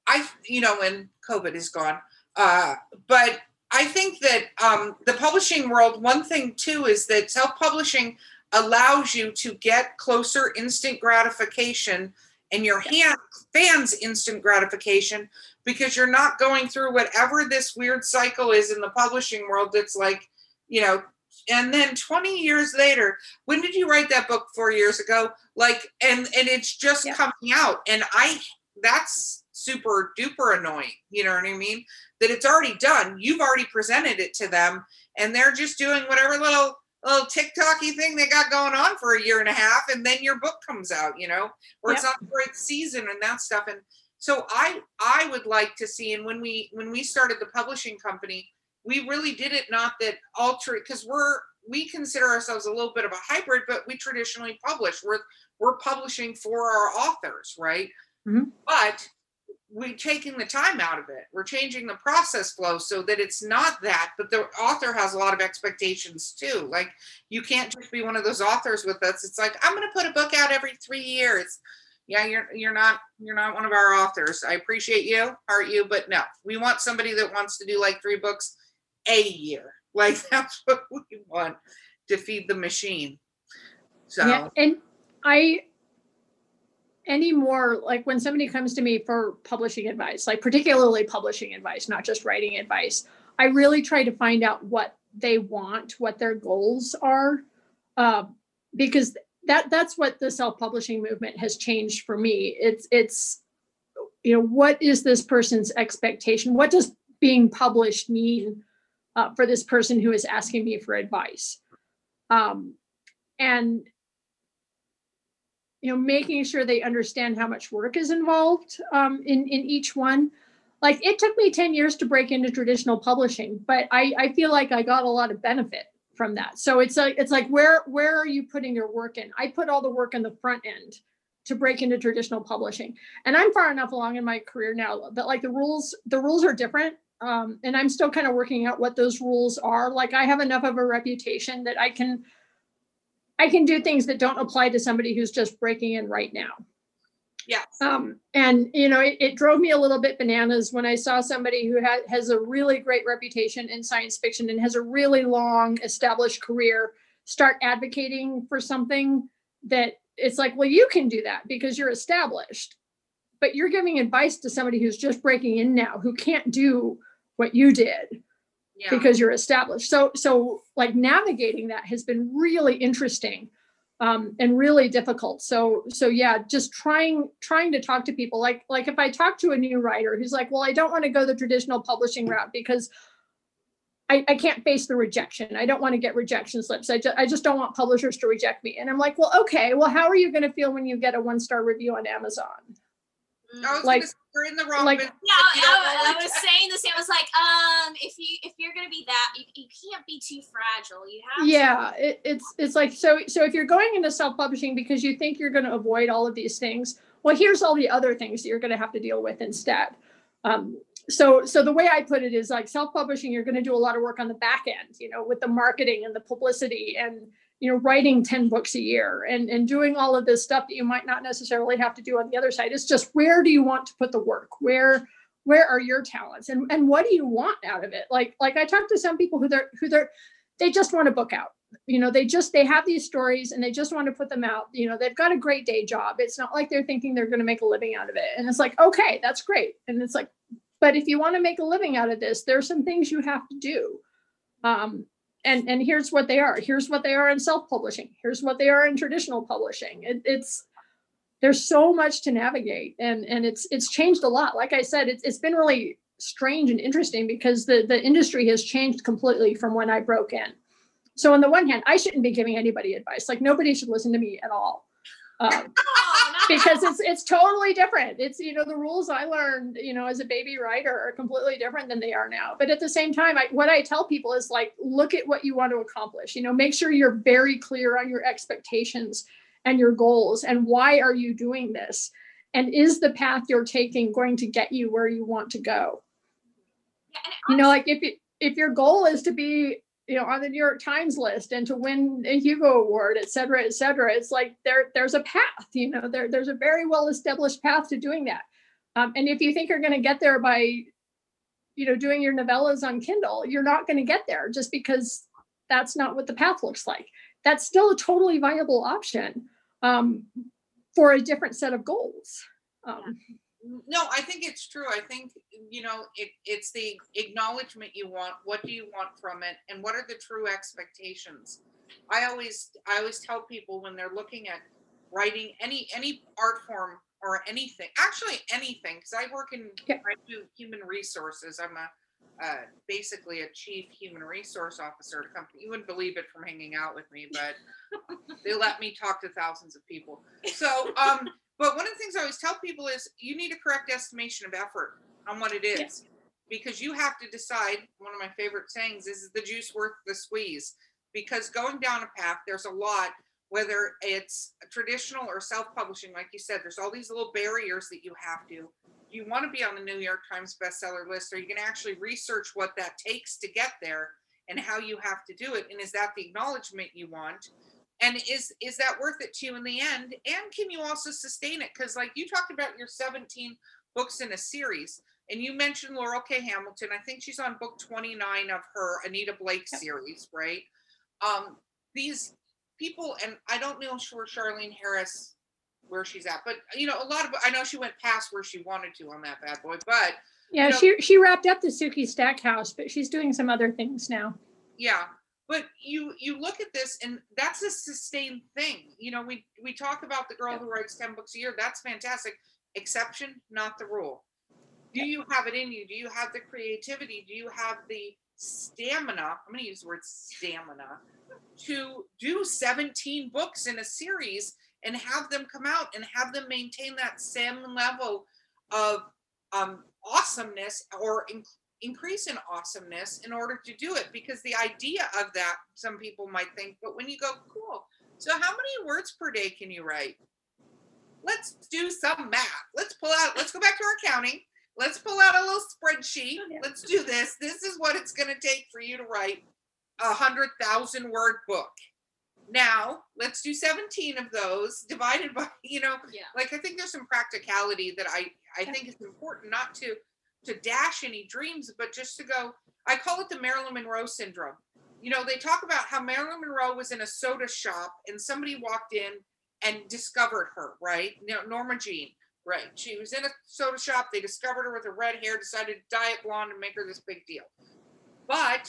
I, you know, when COVID is gone. Uh, but I think that um, the publishing world, one thing too, is that self publishing allows you to get closer instant gratification and your hand, fans instant gratification because you're not going through whatever this weird cycle is in the publishing world that's like, you know, and then 20 years later when did you write that book four years ago like and and it's just yeah. coming out and i that's super duper annoying. You know what I mean? That it's already done. You've already presented it to them, and they're just doing whatever little little TikToky thing they got going on for a year and a half, and then your book comes out. You know, or it's not the right season and that stuff. And so I I would like to see, and when we when we started the publishing company, we really did it not that alter because we're we consider ourselves a little bit of a hybrid, but we traditionally publish. We're we're publishing for our authors, right? Mhm. But we're taking the time out of it. We're changing the process flow so that it's not that, but the author has a lot of expectations too. Like you can't just be one of those authors with us. It's like I'm going to put a book out every three years. Yeah, you're you're not you're not one of our authors. I appreciate you, heart you, but no, we want somebody that wants to do like three books a year. <laughs> Like that's what we want to feed the machine. So Yeah, and I anymore like when somebody comes to me for publishing advice, like particularly publishing advice, not just writing advice, I really try to find out what they want, what their goals are, uh, because that that's what the self-publishing movement has changed for me. It's it's you know what is this person's expectation? What does being published mean uh, for this person who is asking me for advice? Um, and you know making sure they understand how much work is involved um, in in each one. Like it took me 10 years to break into traditional publishing but i i feel like i got a lot of benefit from that. So it's like it's like where where are you putting your work in? I put all the work in the front end to break into traditional publishing. And i'm far enough along in my career now that like the rules the rules are different um, and i'm still kind of working out what those rules are like i have enough of a reputation that i can I can do things that don't apply to somebody who's just breaking in right now. yes. Um, and you know, it, it drove me a little bit bananas when I saw somebody who ha- has a really great reputation in science fiction and has a really long established career start advocating for something that it's like, well, you can do that because you're established, but you're giving advice to somebody who's just breaking in now who can't do what you did yeah. because you're established. So so like navigating that has been really interesting um, and really difficult. So so yeah, just trying trying to talk to people like like if I talk to a new writer who's like, well, I don't want to go the traditional publishing route because I, I can't face the rejection. I don't want to get rejection slips. I just I just don't want publishers to reject me. And I'm like, well, okay, well, how are you going to feel when you get a one star review on Amazon? I was like- gonna say, you're in the wrong like- business Yeah, if I, I was saying the same. I was like, um, if you if you're gonna be that, you, you can't be too fragile. You have yeah it, it's it's like so so if you're going into self-publishing because you think you're going to avoid all of these things well here's all the other things that you're going to have to deal with instead um, so so the way i put it is like self-publishing you're going to do a lot of work on the back end you know with the marketing and the publicity and you know writing 10 books a year and and doing all of this stuff that you might not necessarily have to do on the other side. It's just where do you want to put the work? Where where are your talents? And and what do you want out of it? Like like i talked to some people who they're who they're they just want to book out. You know they just they have these stories and they just want to put them out. You know they've got a great day job. It's not like they're thinking they're going to make a living out of it. And it's like okay that's great. And it's like but if you want to make a living out of this there's some things you have to do. Um and and here's what they are. Here's what they are in self-publishing. Here's what they are in traditional publishing. It, it's there's so much to navigate and and it's it's changed a lot. Like i said it's, it's been really strange and interesting because the the industry has changed completely from when i broke in. So on the one hand i shouldn't be giving anybody advice. Like nobody should listen to me at all. Um, because it's it's totally different. It's you know the rules i learned you know as a baby writer are completely different than they are now. But at the same time I, what i tell people is like look at what you want to accomplish. You know make sure you're very clear on your expectations and your goals and why are you doing this? And is the path you're taking going to get you where you want to go? Yeah, you know like if it, if your goal is to be you know on the new york times list and to win a hugo award et cetera et cetera it's like there there's a path you know there, there's a very well established path to doing that. Um, and if you think you're going to get there by you know doing your novellas on kindle you're not going to get there just because that's not what the path looks like. That's still a totally viable option um, for a different set of goals. Um, No, I think it's true. I think you know it, it's the acknowledgement you want. What do you want from it, and what are the true expectations? I always I always tell people when they're looking at writing any any art form or anything, actually anything, because I work in, Yeah. I do human resources. I'm a uh, basically a chief human resource officer at a company. You wouldn't believe it from hanging out with me, but <laughs> they let me talk to thousands of people. So, um, but one of the things I always tell people is you need a correct estimation of effort on what it is. Because you have to decide, one of my favorite sayings is, is the juice worth the squeeze? Because going down a path, there's a lot, whether it's traditional or self-publishing, like you said, there's all these little barriers that you have to. You want to be on the New York Times bestseller list, or you can actually research what that takes to get there and how you have to do it. And is that the acknowledgement you want? And is is that worth it to you in the end? And can you also sustain it? Because like you talked about your 17 books in a series, and you mentioned Laurell K. Hamilton. I think she's on book 29 of her Anita Blake series, right? Um, these people, and I don't know sure Charlaine Harris where she's at, but you know, a lot of I know she went past where she wanted to on that bad boy, but Yeah, know- she she wrapped up the Sookie Stackhouse, but she's doing some other things now. yeah but you you look at this and that's a sustained thing. You know we we talk about the girl who writes 10 books a year. That's fantastic. Exception not the rule. Do you have it in you? Do you have the creativity? Do you have the stamina i'm going to use the word stamina to do 17 books in a series and have them come out and have them maintain that same level of um, awesomeness or increase in awesomeness in order to do it because the idea of that some people might think but when you go cool so how many words per day can you write? Let's do some math. Let's pull out let's go back to our counting. Let's pull out a little spreadsheet. Oh, let's do this. This is what it's going to take for you to write a hundred thousand word book. Now let's do 17 of those divided by <laughs> you know Yeah. like i think there's some practicality that i i think it's important not to to dash any dreams but just to go i call it the marilyn monroe syndrome you know they talk about how marilyn monroe was in a soda shop and somebody walked in and discovered her right norma jean right she was in a soda shop they discovered her with her red hair decided to dye it blonde and make her this big deal but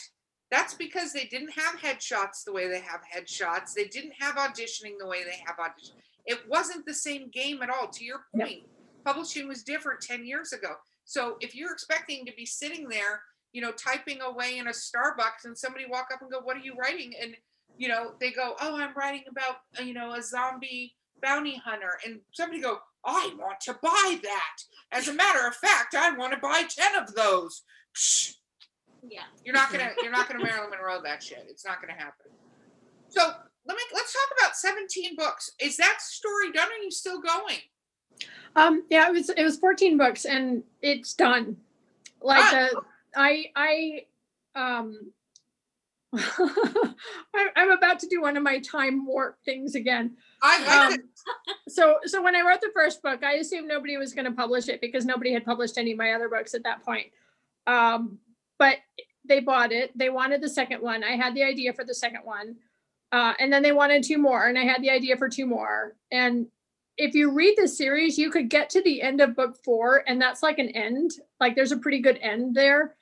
that's because they didn't have headshots the way they have headshots. They didn't have auditioning the way they have audition. It wasn't the same game at all. To your point, publishing was different 10 years ago. So if you're expecting to be sitting there, you know, typing away in a Starbucks and somebody walk up and go, What are you writing? And, you know, they go, Oh, I'm writing about, uh, you know, a zombie bounty hunter. And somebody go, I want to buy that. As a matter of fact, I want to buy 10 of those. Psh, Yeah. you're not gonna you're not gonna Marilyn Monroe that shit. It's not gonna happen. So let me let's talk about 17 books. Is that story done? Or are you still going? Um, yeah, it was it was 14 books and it's done. Like Ah, the I I um <laughs> I'm about to do one of my time warp things again. I like Um, it. <laughs> so so when I wrote the first book, I assumed nobody was going to publish it because nobody had published any of my other books at that point. Um, but they bought it. They wanted the second one. I had the idea for the second one. Uh, and then they wanted two more, and I had the idea for two more. And if you read the series, you could get to the end of book four, and that's like an end. Like there's a pretty good end there.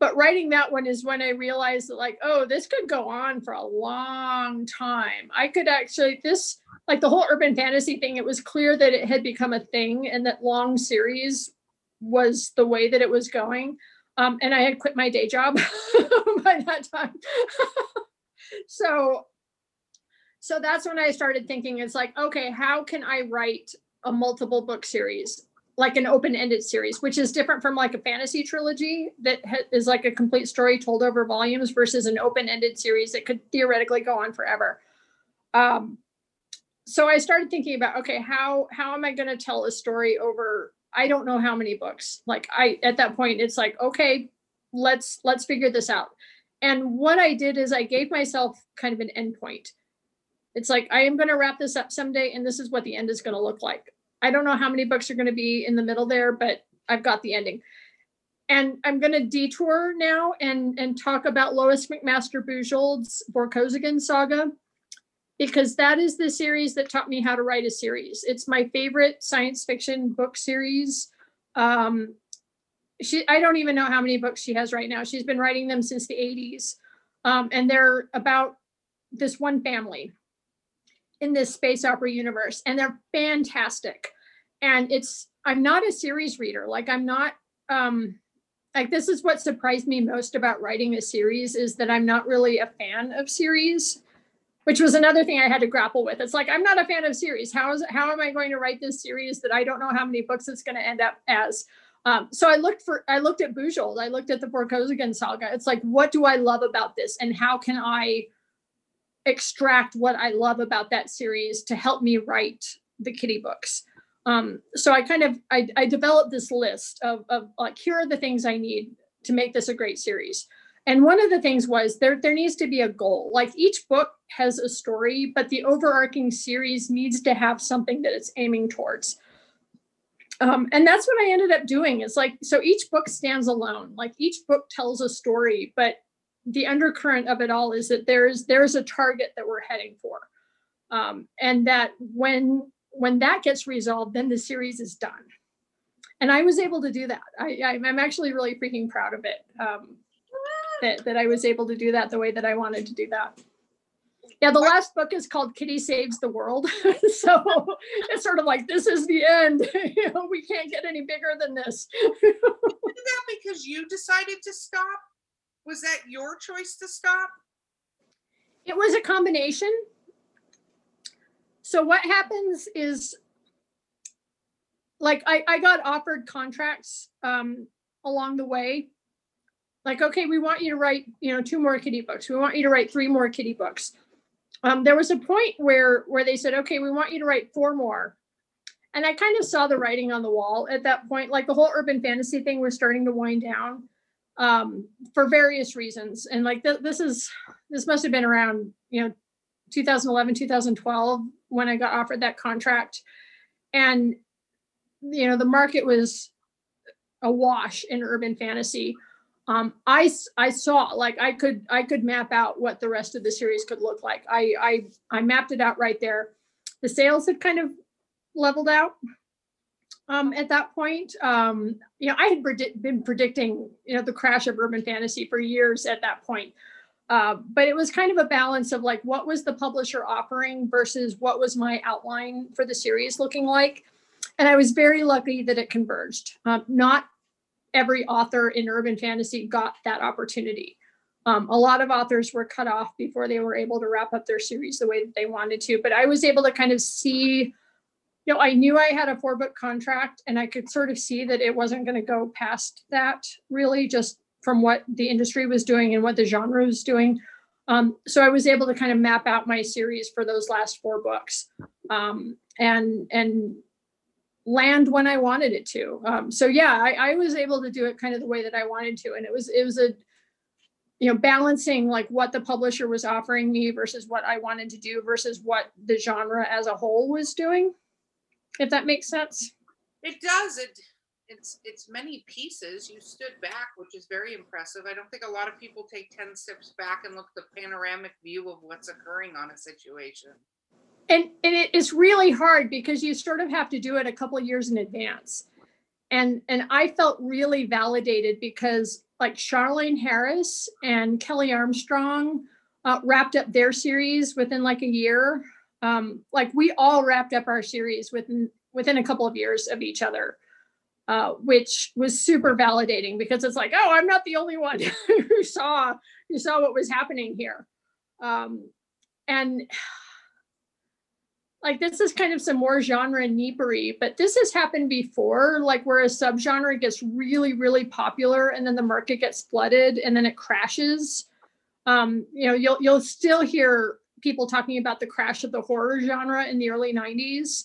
But writing that one is when I realized that, like, oh, this could go on for a long time. I could actually, this like the whole urban fantasy thing, it was clear that it had become a thing and that long series was the way that it was going. Um, and I had quit my day job <laughs> by that time. <laughs> so so that's when I started thinking it's like, okay, how can I write a multiple book series? Like an open-ended series, which is different from like a fantasy trilogy that ha- is like a complete story told over volumes versus an open-ended series that could theoretically go on forever. Um, so I started thinking about okay, how how am I going to tell a story over I don't know how many books. Like I at that point it's like okay, let's let's figure this out. And what I did is I gave myself kind of an endpoint. It's like I am going to wrap this up someday and this is what the end is going to look like. I don't know how many books are going to be in the middle there, but I've got the ending. And I'm going to detour now and and talk about Lois McMaster Bujold's Vorkosigan saga because that is the series that taught me how to write a series. It's my favorite science fiction book series. Um, she, I don't even know how many books she has right now. She's been writing them since the 80s. Um, and they're about this one family in this space opera universe, and they're fantastic. and it's I'm not a series reader. Like I'm not um like this is what surprised me most about writing a series is that I'm not really a fan of series, which was another thing I had to grapple with. It's like I'm not a fan of series. How is how am I going to write this series that I don't know how many books it's going to end up as? Um, so I looked for I looked at Bujold, I looked at the Vorkosigan saga. It's like, what do I love about this, and how can I extract what I love about that series to help me write the kitty books? Um, so I kind of I, I developed this list of, of like here are the things I need to make this a great series. And one of the things was there there needs to be a goal. Like each book has a story, but the overarching series needs to have something that it's aiming towards. Um, and that's what I ended up doing. It's like so each book stands alone. Like each book tells a story, but the undercurrent of it all is that there's there's a target that we're heading for. Um, and that when when that gets resolved, then the series is done. And I was able to do that. I, I'm actually really freaking proud of it. Um, that, that I was able to do that the way that I wanted to do that. Yeah, the last book is called Kitty Saves the World. <laughs> so it's sort of like this is the end. <laughs> you know, we can't get any bigger than this. <laughs> Is that because you decided to stop? Was that your choice to stop? It was a combination. So what happens is like I, I got offered contracts um, along the way. Like, okay, we want you to write, you know, two more kitty books. We want you to write three more kitty books. Um, there was a point where where they said, okay, we want you to write four more. And I kind of saw the writing on the wall at that point. Like the whole urban fantasy thing was starting to wind down um, for various reasons. And like th- this is this must have been around, you know, 2011, 2012 when I got offered that contract. And, you know, the market was awash in urban fantasy. Um, I, I saw like I could I could map out what the rest of the series could look like. I I I mapped it out right there. The sales had kind of leveled out um, at that point. Um, you know, I had been predicting you know the crash of urban fantasy for years at that point. Uh, but it was kind of a balance of like what was the publisher offering versus what was my outline for the series looking like. And I was very lucky that it converged. Um, not every author in urban fantasy got that opportunity. Um, a lot of authors were cut off before they were able to wrap up their series the way that they wanted to. But I was able to kind of see, you know, I knew I had a four book contract and I could sort of see that it wasn't going to go past that really just from what the industry was doing and what the genre was doing. Um, so I was able to kind of map out my series for those last four books um, and and land when I wanted it to. Um, so yeah, I, I was able to do it kind of the way that I wanted to, and it was it was a you know balancing like what the publisher was offering me versus what I wanted to do versus what the genre as a whole was doing. If that makes sense. It does. It it's it's many pieces. You stood back, which is very impressive. I don't think a lot of people take 10 steps back and look at the panoramic view of what's occurring on a situation. And, and it is really hard because you sort of have to do it a couple years in advance. And and I felt really validated because like Charlaine Harris and Kelley Armstrong uh, wrapped up their series within like a year. Um, like we all wrapped up our series within within a couple of years of each other uh, which was super validating because it's like, oh, I'm not the only one <laughs> who saw who saw what was happening here. Um, and <sighs> like this is kind of some more genre neepery, but this has happened before, like where a subgenre gets really, really popular and then the market gets flooded and then it crashes. Um, you know, you'll you'll still hear people talking about the crash of the horror genre in the early 90s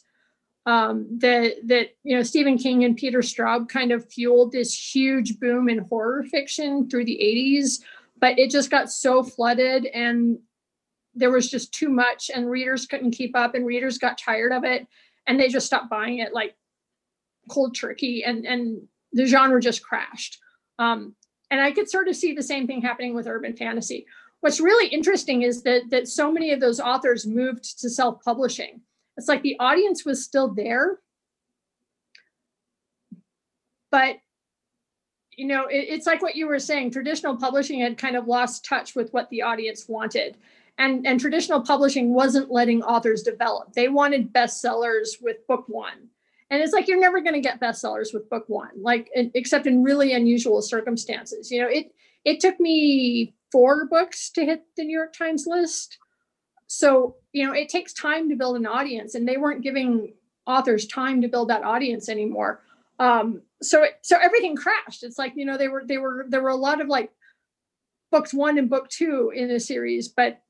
um, that that you know Stephen King and Peter Straub kind of fueled this huge boom in horror fiction through the 80s, but it just got so flooded and there was just too much and readers couldn't keep up and readers got tired of it and they just stopped buying it like cold turkey and and the genre just crashed. Um, and I could sort of see the same thing happening with urban fantasy. What's really interesting is that that so many of those authors moved to self-publishing. It's like the audience was still there but you know it, it's like what you were saying traditional publishing had kind of lost touch with what the audience wanted. And and traditional publishing wasn't letting authors develop. They wanted bestsellers with book one. And it's like you're never going to get bestsellers with book one like except in really unusual circumstances. You know it it took me four books to hit the new york times list. So you know it takes time to build an audience and they weren't giving authors time to build that audience anymore. Um so it, so everything crashed. It's like you know they were they were there were a lot of like books one and book two in a series but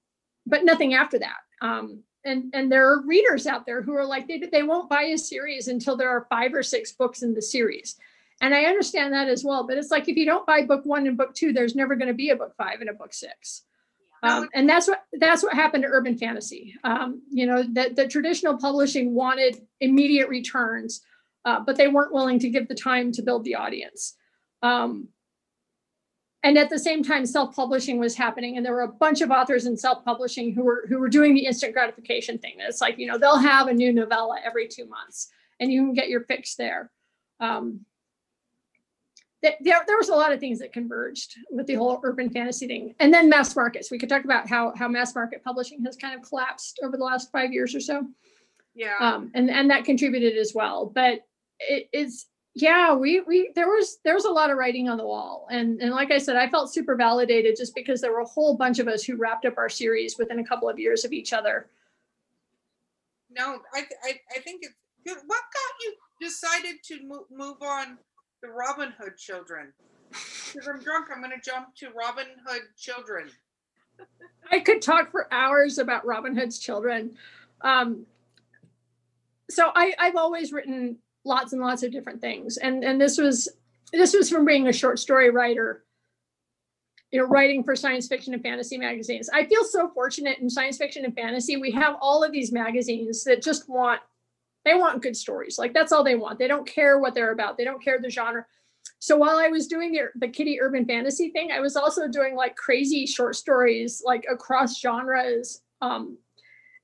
but nothing after that. Um and and there are readers out there who are like they, they won't buy a series until there are five or six books in the series and i understand that as well but it's like if you don't buy book one and book two there's never going to be a book five and a book six. Um, and that's what that's what happened to urban fantasy. Um, you know that the traditional publishing wanted immediate returns uh, but they weren't willing to give the time to build the audience. Um, and at the same time self-publishing was happening and there were a bunch of authors in self-publishing who were who were doing the instant gratification thing. It's like you know they'll have a new novella every two months and you can get your fix there. Um, there, there was a lot of things that converged with the whole urban fantasy thing. And then mass markets. We could talk about how how mass market publishing has kind of collapsed over the last five years or so. Yeah. Um, and and that contributed as well. But it is yeah we we there was there was a lot of writing on the wall. And and like i said i felt super validated just because there were a whole bunch of us who wrapped up our series within a couple of years of each other. No i i, I think it's good what got you decided to move, move on the robin hood children because i'm drunk i'm going to jump to robin hood children i could talk for hours about robin hood's children um so I, I've always written lots and lots of different things. And and this was this was from being a short story writer, you know, writing for science fiction and fantasy magazines. I feel so fortunate in science fiction and fantasy. We have all of these magazines that just want they want good stories. Like that's all they want. They don't care what they're about. They don't care the genre. So while I was doing the, the kitty urban fantasy thing, I was also doing like crazy short stories like across genres. Um,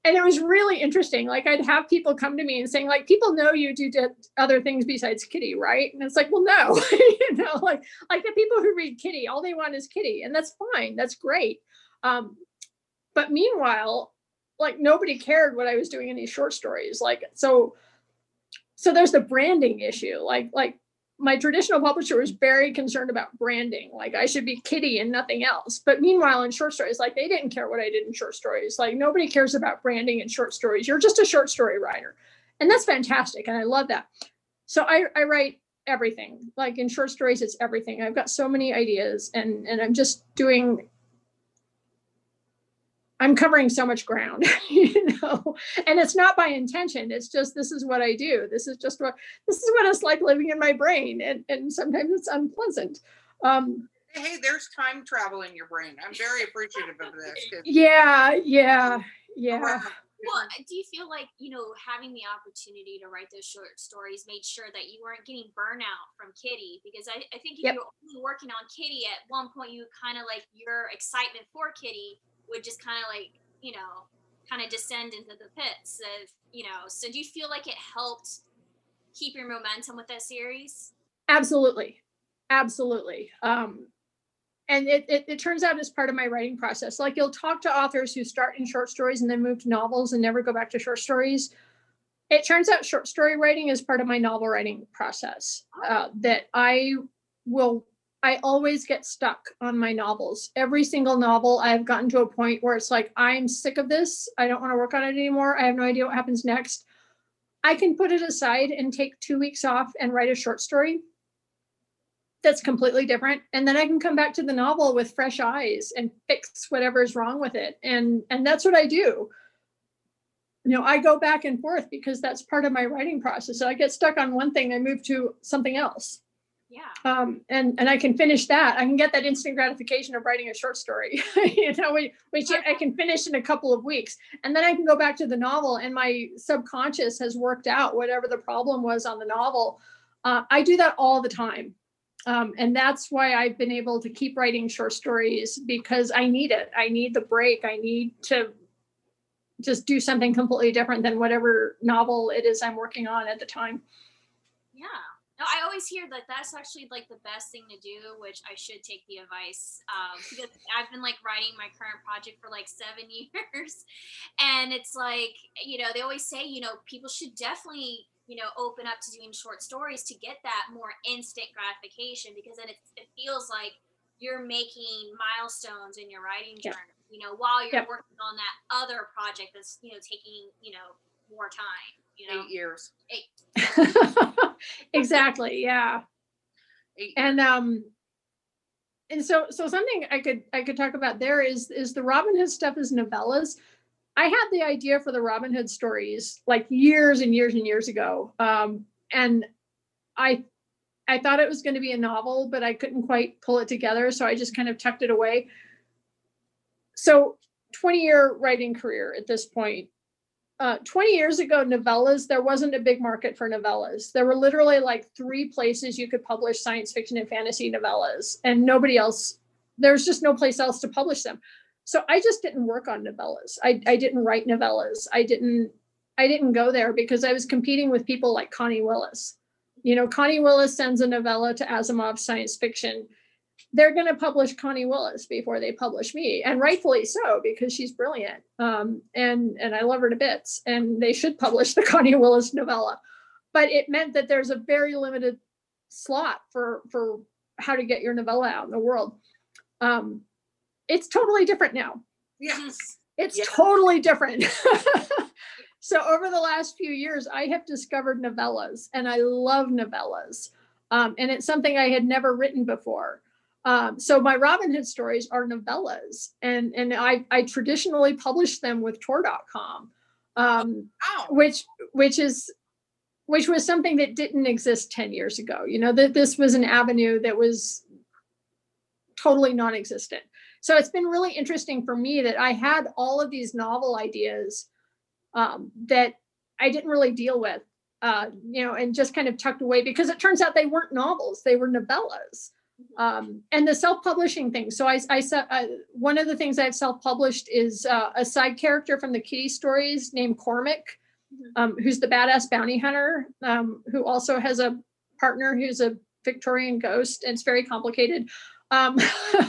and it was really interesting like i'd have people come to me and saying like people know you do other things besides kitty right and it's like well no <laughs> you know like like the people who read kitty all they want is kitty and that's fine that's great um but meanwhile like nobody cared what i was doing in these short stories like so so there's the branding issue like like my traditional publisher was very concerned about branding. Like I should be kitty and nothing else. But meanwhile, in short stories, like they didn't care what I did in short stories. Like nobody cares about branding in short stories. You're just a short story writer. And that's fantastic. And I love that. So I, I write everything. Like in short stories, it's everything. I've got so many ideas and, and I'm just doing I'm covering so much ground, <laughs> you know, and it's not by intention. It's just this is what I do. This is just what this is what it's like living in my brain, and and sometimes it's unpleasant. Um, hey, there's time travel in your brain. I'm very appreciative of this. Yeah, yeah, yeah. Well, do you feel like you know having the opportunity to write those short stories made sure that you weren't getting burnout from Kitty? Because I, I think if yep. you're only working on Kitty, at one point you kind of like your excitement for Kitty would just kind of like you know kind of descend into the pits of you know so do you feel like it helped keep your momentum with that series? Absolutely. Absolutely. Um and it, it, it, turns out as part of my writing process like you'll talk to authors who start in short stories and then move to novels and never go back to short stories. It turns out short story writing is part of my novel writing process uh, that i will I always get stuck on my novels. Every single novel, I've gotten to a point where it's like, I'm sick of this. I don't want to work on it anymore. I have no idea what happens next. I can put it aside and take two weeks off and write a short story that's completely different and then i can come back to the novel with fresh eyes and fix whatever's wrong with it and and that's what i do you know i go back and forth because that's part of my writing process so i get stuck on one thing i move to something else yeah. Um and and i can finish that. I can get that instant gratification of writing a short story. <laughs> You know which i can finish in a couple of weeks. And then i can go back to the novel and my subconscious has worked out whatever the problem was on the novel. Uh, i do that all the time. Um, and that's why i've been able to keep writing short stories because i need it. I need the break. I need to just do something completely different than whatever novel it is i'm working on at the time. Yeah no, I always hear that that's actually like the best thing to do, which I should take the advice um, because I've been like writing my current project for like seven <laughs> years, and it's like you know they always say you know people should definitely you know, open up to doing short stories to get that more instant gratification because then it, it feels like you're making milestones in your writing Yep. journey, you know, while you're Yep. working on that other project that's, you know, taking, you know, more time, you know. Eight years. <laughs> <laughs> exactly. Yeah. Eight and um and so so something i could i could talk about there is is the robin hood stuff is novellas i had the idea for the robin hood stories like years and years and years ago um and i i thought it was going to be a novel but i couldn't quite pull it together so i just kind of tucked it away so 20 year writing career at this point uh, 20 years ago, novellas, there wasn't a big market for novellas. There were literally like three places you could publish science fiction and fantasy novellas, and nobody else, there's just no place else to publish them. So I just didn't work on novellas. I, I didn't write novellas. I didn't I didn't go there because I was competing with people like Connie Willis. You know, Connie Willis sends a novella to Asimov Science Fiction they're going to publish Connie Willis before they publish me, and rightfully so because she's brilliant. Um, and and I love her to bits, and they should publish the <laughs> Connie Willis novella. But it meant that there's a very limited slot for for how to get your novella out in the world. Um, it's totally different now. Yes. It's Yeah. totally different. <laughs> so over the last few years, I have discovered novellas, and I love novellas. Um, and it's something I had never written before. Um, so my Robin Hood stories are novellas, and and I I traditionally publish them with Tor.com, um, Ow. which which is which was something that didn't exist 10 years ago. You know that this was an avenue that was totally non-existent. So it's been really interesting for me that i had all of these novel ideas um, that i didn't really deal with uh, you know and just kind of tucked away because it turns out they weren't novels they were novellas um, and the self-publishing thing so i, I uh, one of the things i've self-published is uh, a side character from the kitty stories named cormac um, who's the badass bounty hunter, um, who also has a partner who's a Victorian ghost, and it's very complicated. Um,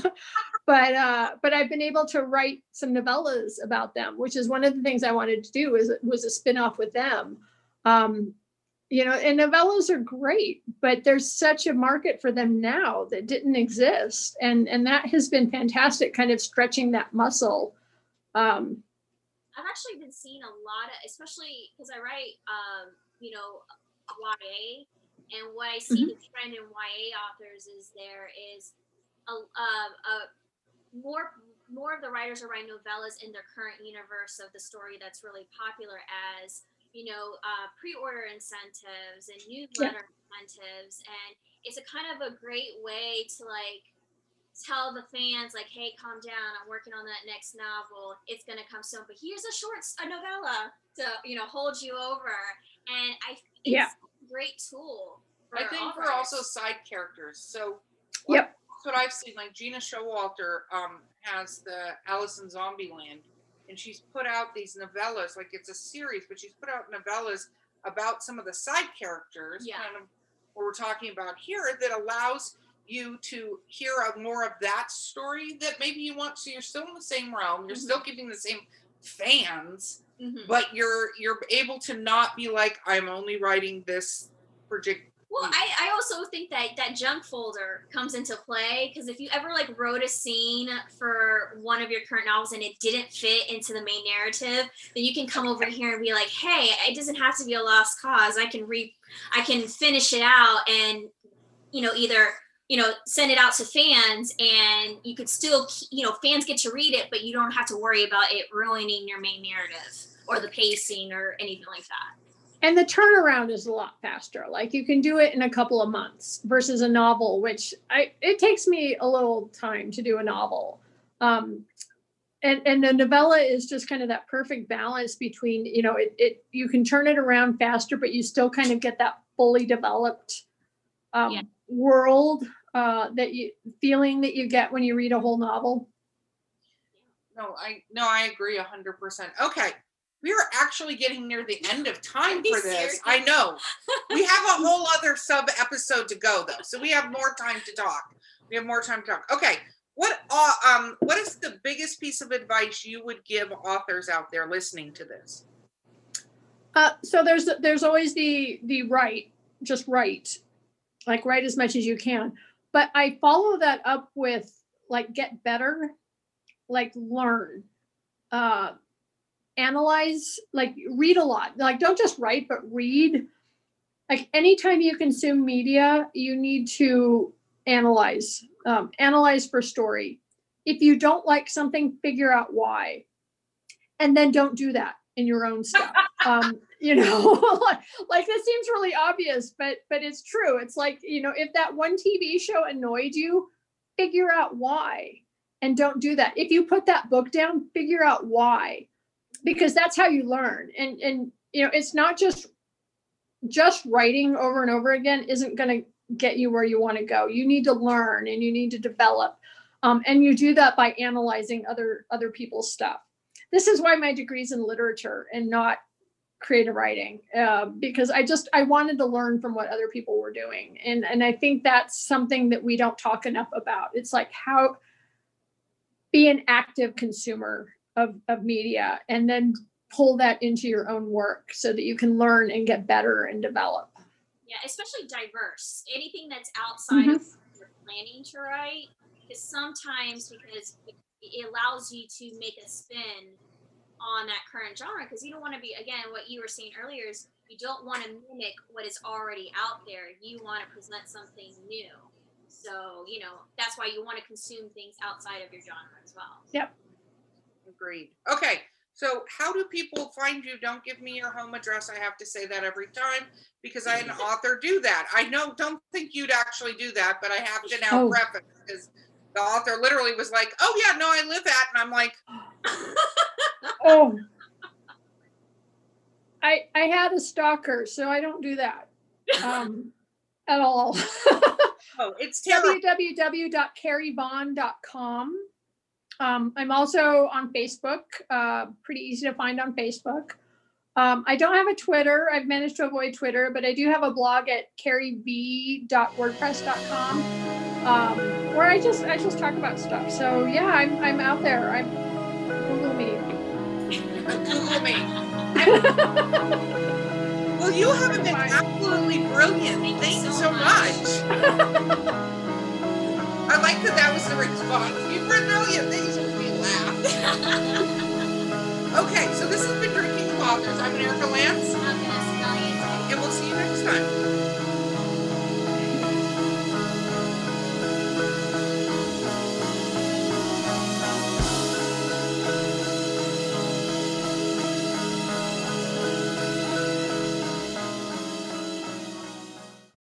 <laughs> but uh, but I've been able to write some novellas about them, which is one of the things I wanted to do. Is was a spin-off with them. You know, and novellas are great, but there's such a market for them now that didn't exist, and and that has been fantastic, kind of stretching that muscle. Um, I've actually been seeing a lot of, especially because I write, um, you know, YA, and what I see the trend in YA authors is there is a, um, a more more of the writers are writing novellas in their current universe of the story that's really popular as you know uh, pre-order incentives and newsletter incentives, and it's a kind of a great way to like tell the fans like hey calm down i'm working on that next novel it's going to come soon but here's a short a novella to you know hold you over and i think it's Yeah. a great tool I think all we're also side characters. So Yep. that's what I've seen. Like Gena Showalter um, has the Alice in Zombieland, and she's put out these novellas. Like it's a series, but she's put out novellas about some of the side characters, Yeah. kind of what we're talking about here, that allows you to hear more of that story that maybe you want. So you're still in the same realm. You're Mhm. still getting the same fans, Mhm. but you're you're able to not be like I'm only writing this particular. Well mm. I, I also think that that junk folder comes into play because if you ever like wrote a scene for one of your current novels and it didn't fit into the main narrative then you can come over here and be like hey it doesn't have to be a lost cause. I can re i can finish it out and you know either you know send it out to fans and you could still you know fans get to read it but you don't have to worry about it ruining your main narrative or the pacing or anything like that and the turnaround is a lot faster like you can do it in a couple of months versus a novel which i it takes me a little time to do a novel um and and the novella is just kind of that perfect balance between you know it, it you can turn it around faster but you still kind of get that fully developed um, Yeah. world uh that you feeling that you get when you read a whole novel No, I no, I agree a hundred percent. Okay. We are actually getting near the end of time for this. serious? I know. <laughs> We have a whole other sub episode to go though. So we have more time to talk. We have more time to talk. Okay. What uh, um what is the biggest piece of advice you would give authors out there listening to this? Uh, so there's there's always the the write, just write, like write as much as you can. But I follow that up with like get better, like learn, uh, analyze, like read a lot. Like don't just write, but read. Like anytime you consume media, you need to analyze, um, analyze for story. If you don't like something, figure out why, and then don't do that in your own stuff. <laughs> um, you know, <laughs> like, like this seems really obvious, but but it's true. It's like, you know, if that one TV show annoyed you, figure out why and don't do that. If you put that book down, figure out why. Because that's how you learn. And and you know, it's not just just writing over and over again isn't going to get you where you want to go. You need to learn and you need to develop. Um, and you do that by analyzing other other people's stuff this is why my degree's in literature and not creative writing uh, because i just i wanted to learn from what other people were doing and and i think that's something that we don't talk enough about it's like how be an active consumer of, of media and then pull that into your own work so that you can learn and get better and develop. Yeah especially diverse. Anything that's outside mm-hmm. of your planning to write because sometimes because it allows you to make a spin on that current genre because you don't want to be again what you were saying earlier is you don't want to mimic what is already out there. You want to present something new. So you know that's why you want to consume things outside of your genre as well. Yep agreed okay so how do people find you don't give me your home address i have to say that every time because i an author do that i know don't think you'd actually do that but i have to now oh. preface because the author literally was like, "Oh yeah, no, I live at," and I'm like, <gasps> "Oh." I I had a stalker, so I don't do that um, at all. <laughs> oh, it's www.carrievaughn.com. Um, I'm also on Facebook. Uh, pretty easy to find on Facebook. Um, I don't have a Twitter. I've managed to avoid Twitter, but I do have a blog at carriev.wordpress.com um, where I just I just talk about stuff. So yeah, I'm I'm out there. I'm Google me. Google me. <laughs> well, you have been absolutely brilliant. Thank, Thank you so much. <laughs> I like that that was the response. You were brilliant. Things make me laugh. <laughs> okay, so this has been Drinking with Authors. I'm Erica Lance. I'm Vanessa And we'll see you next time.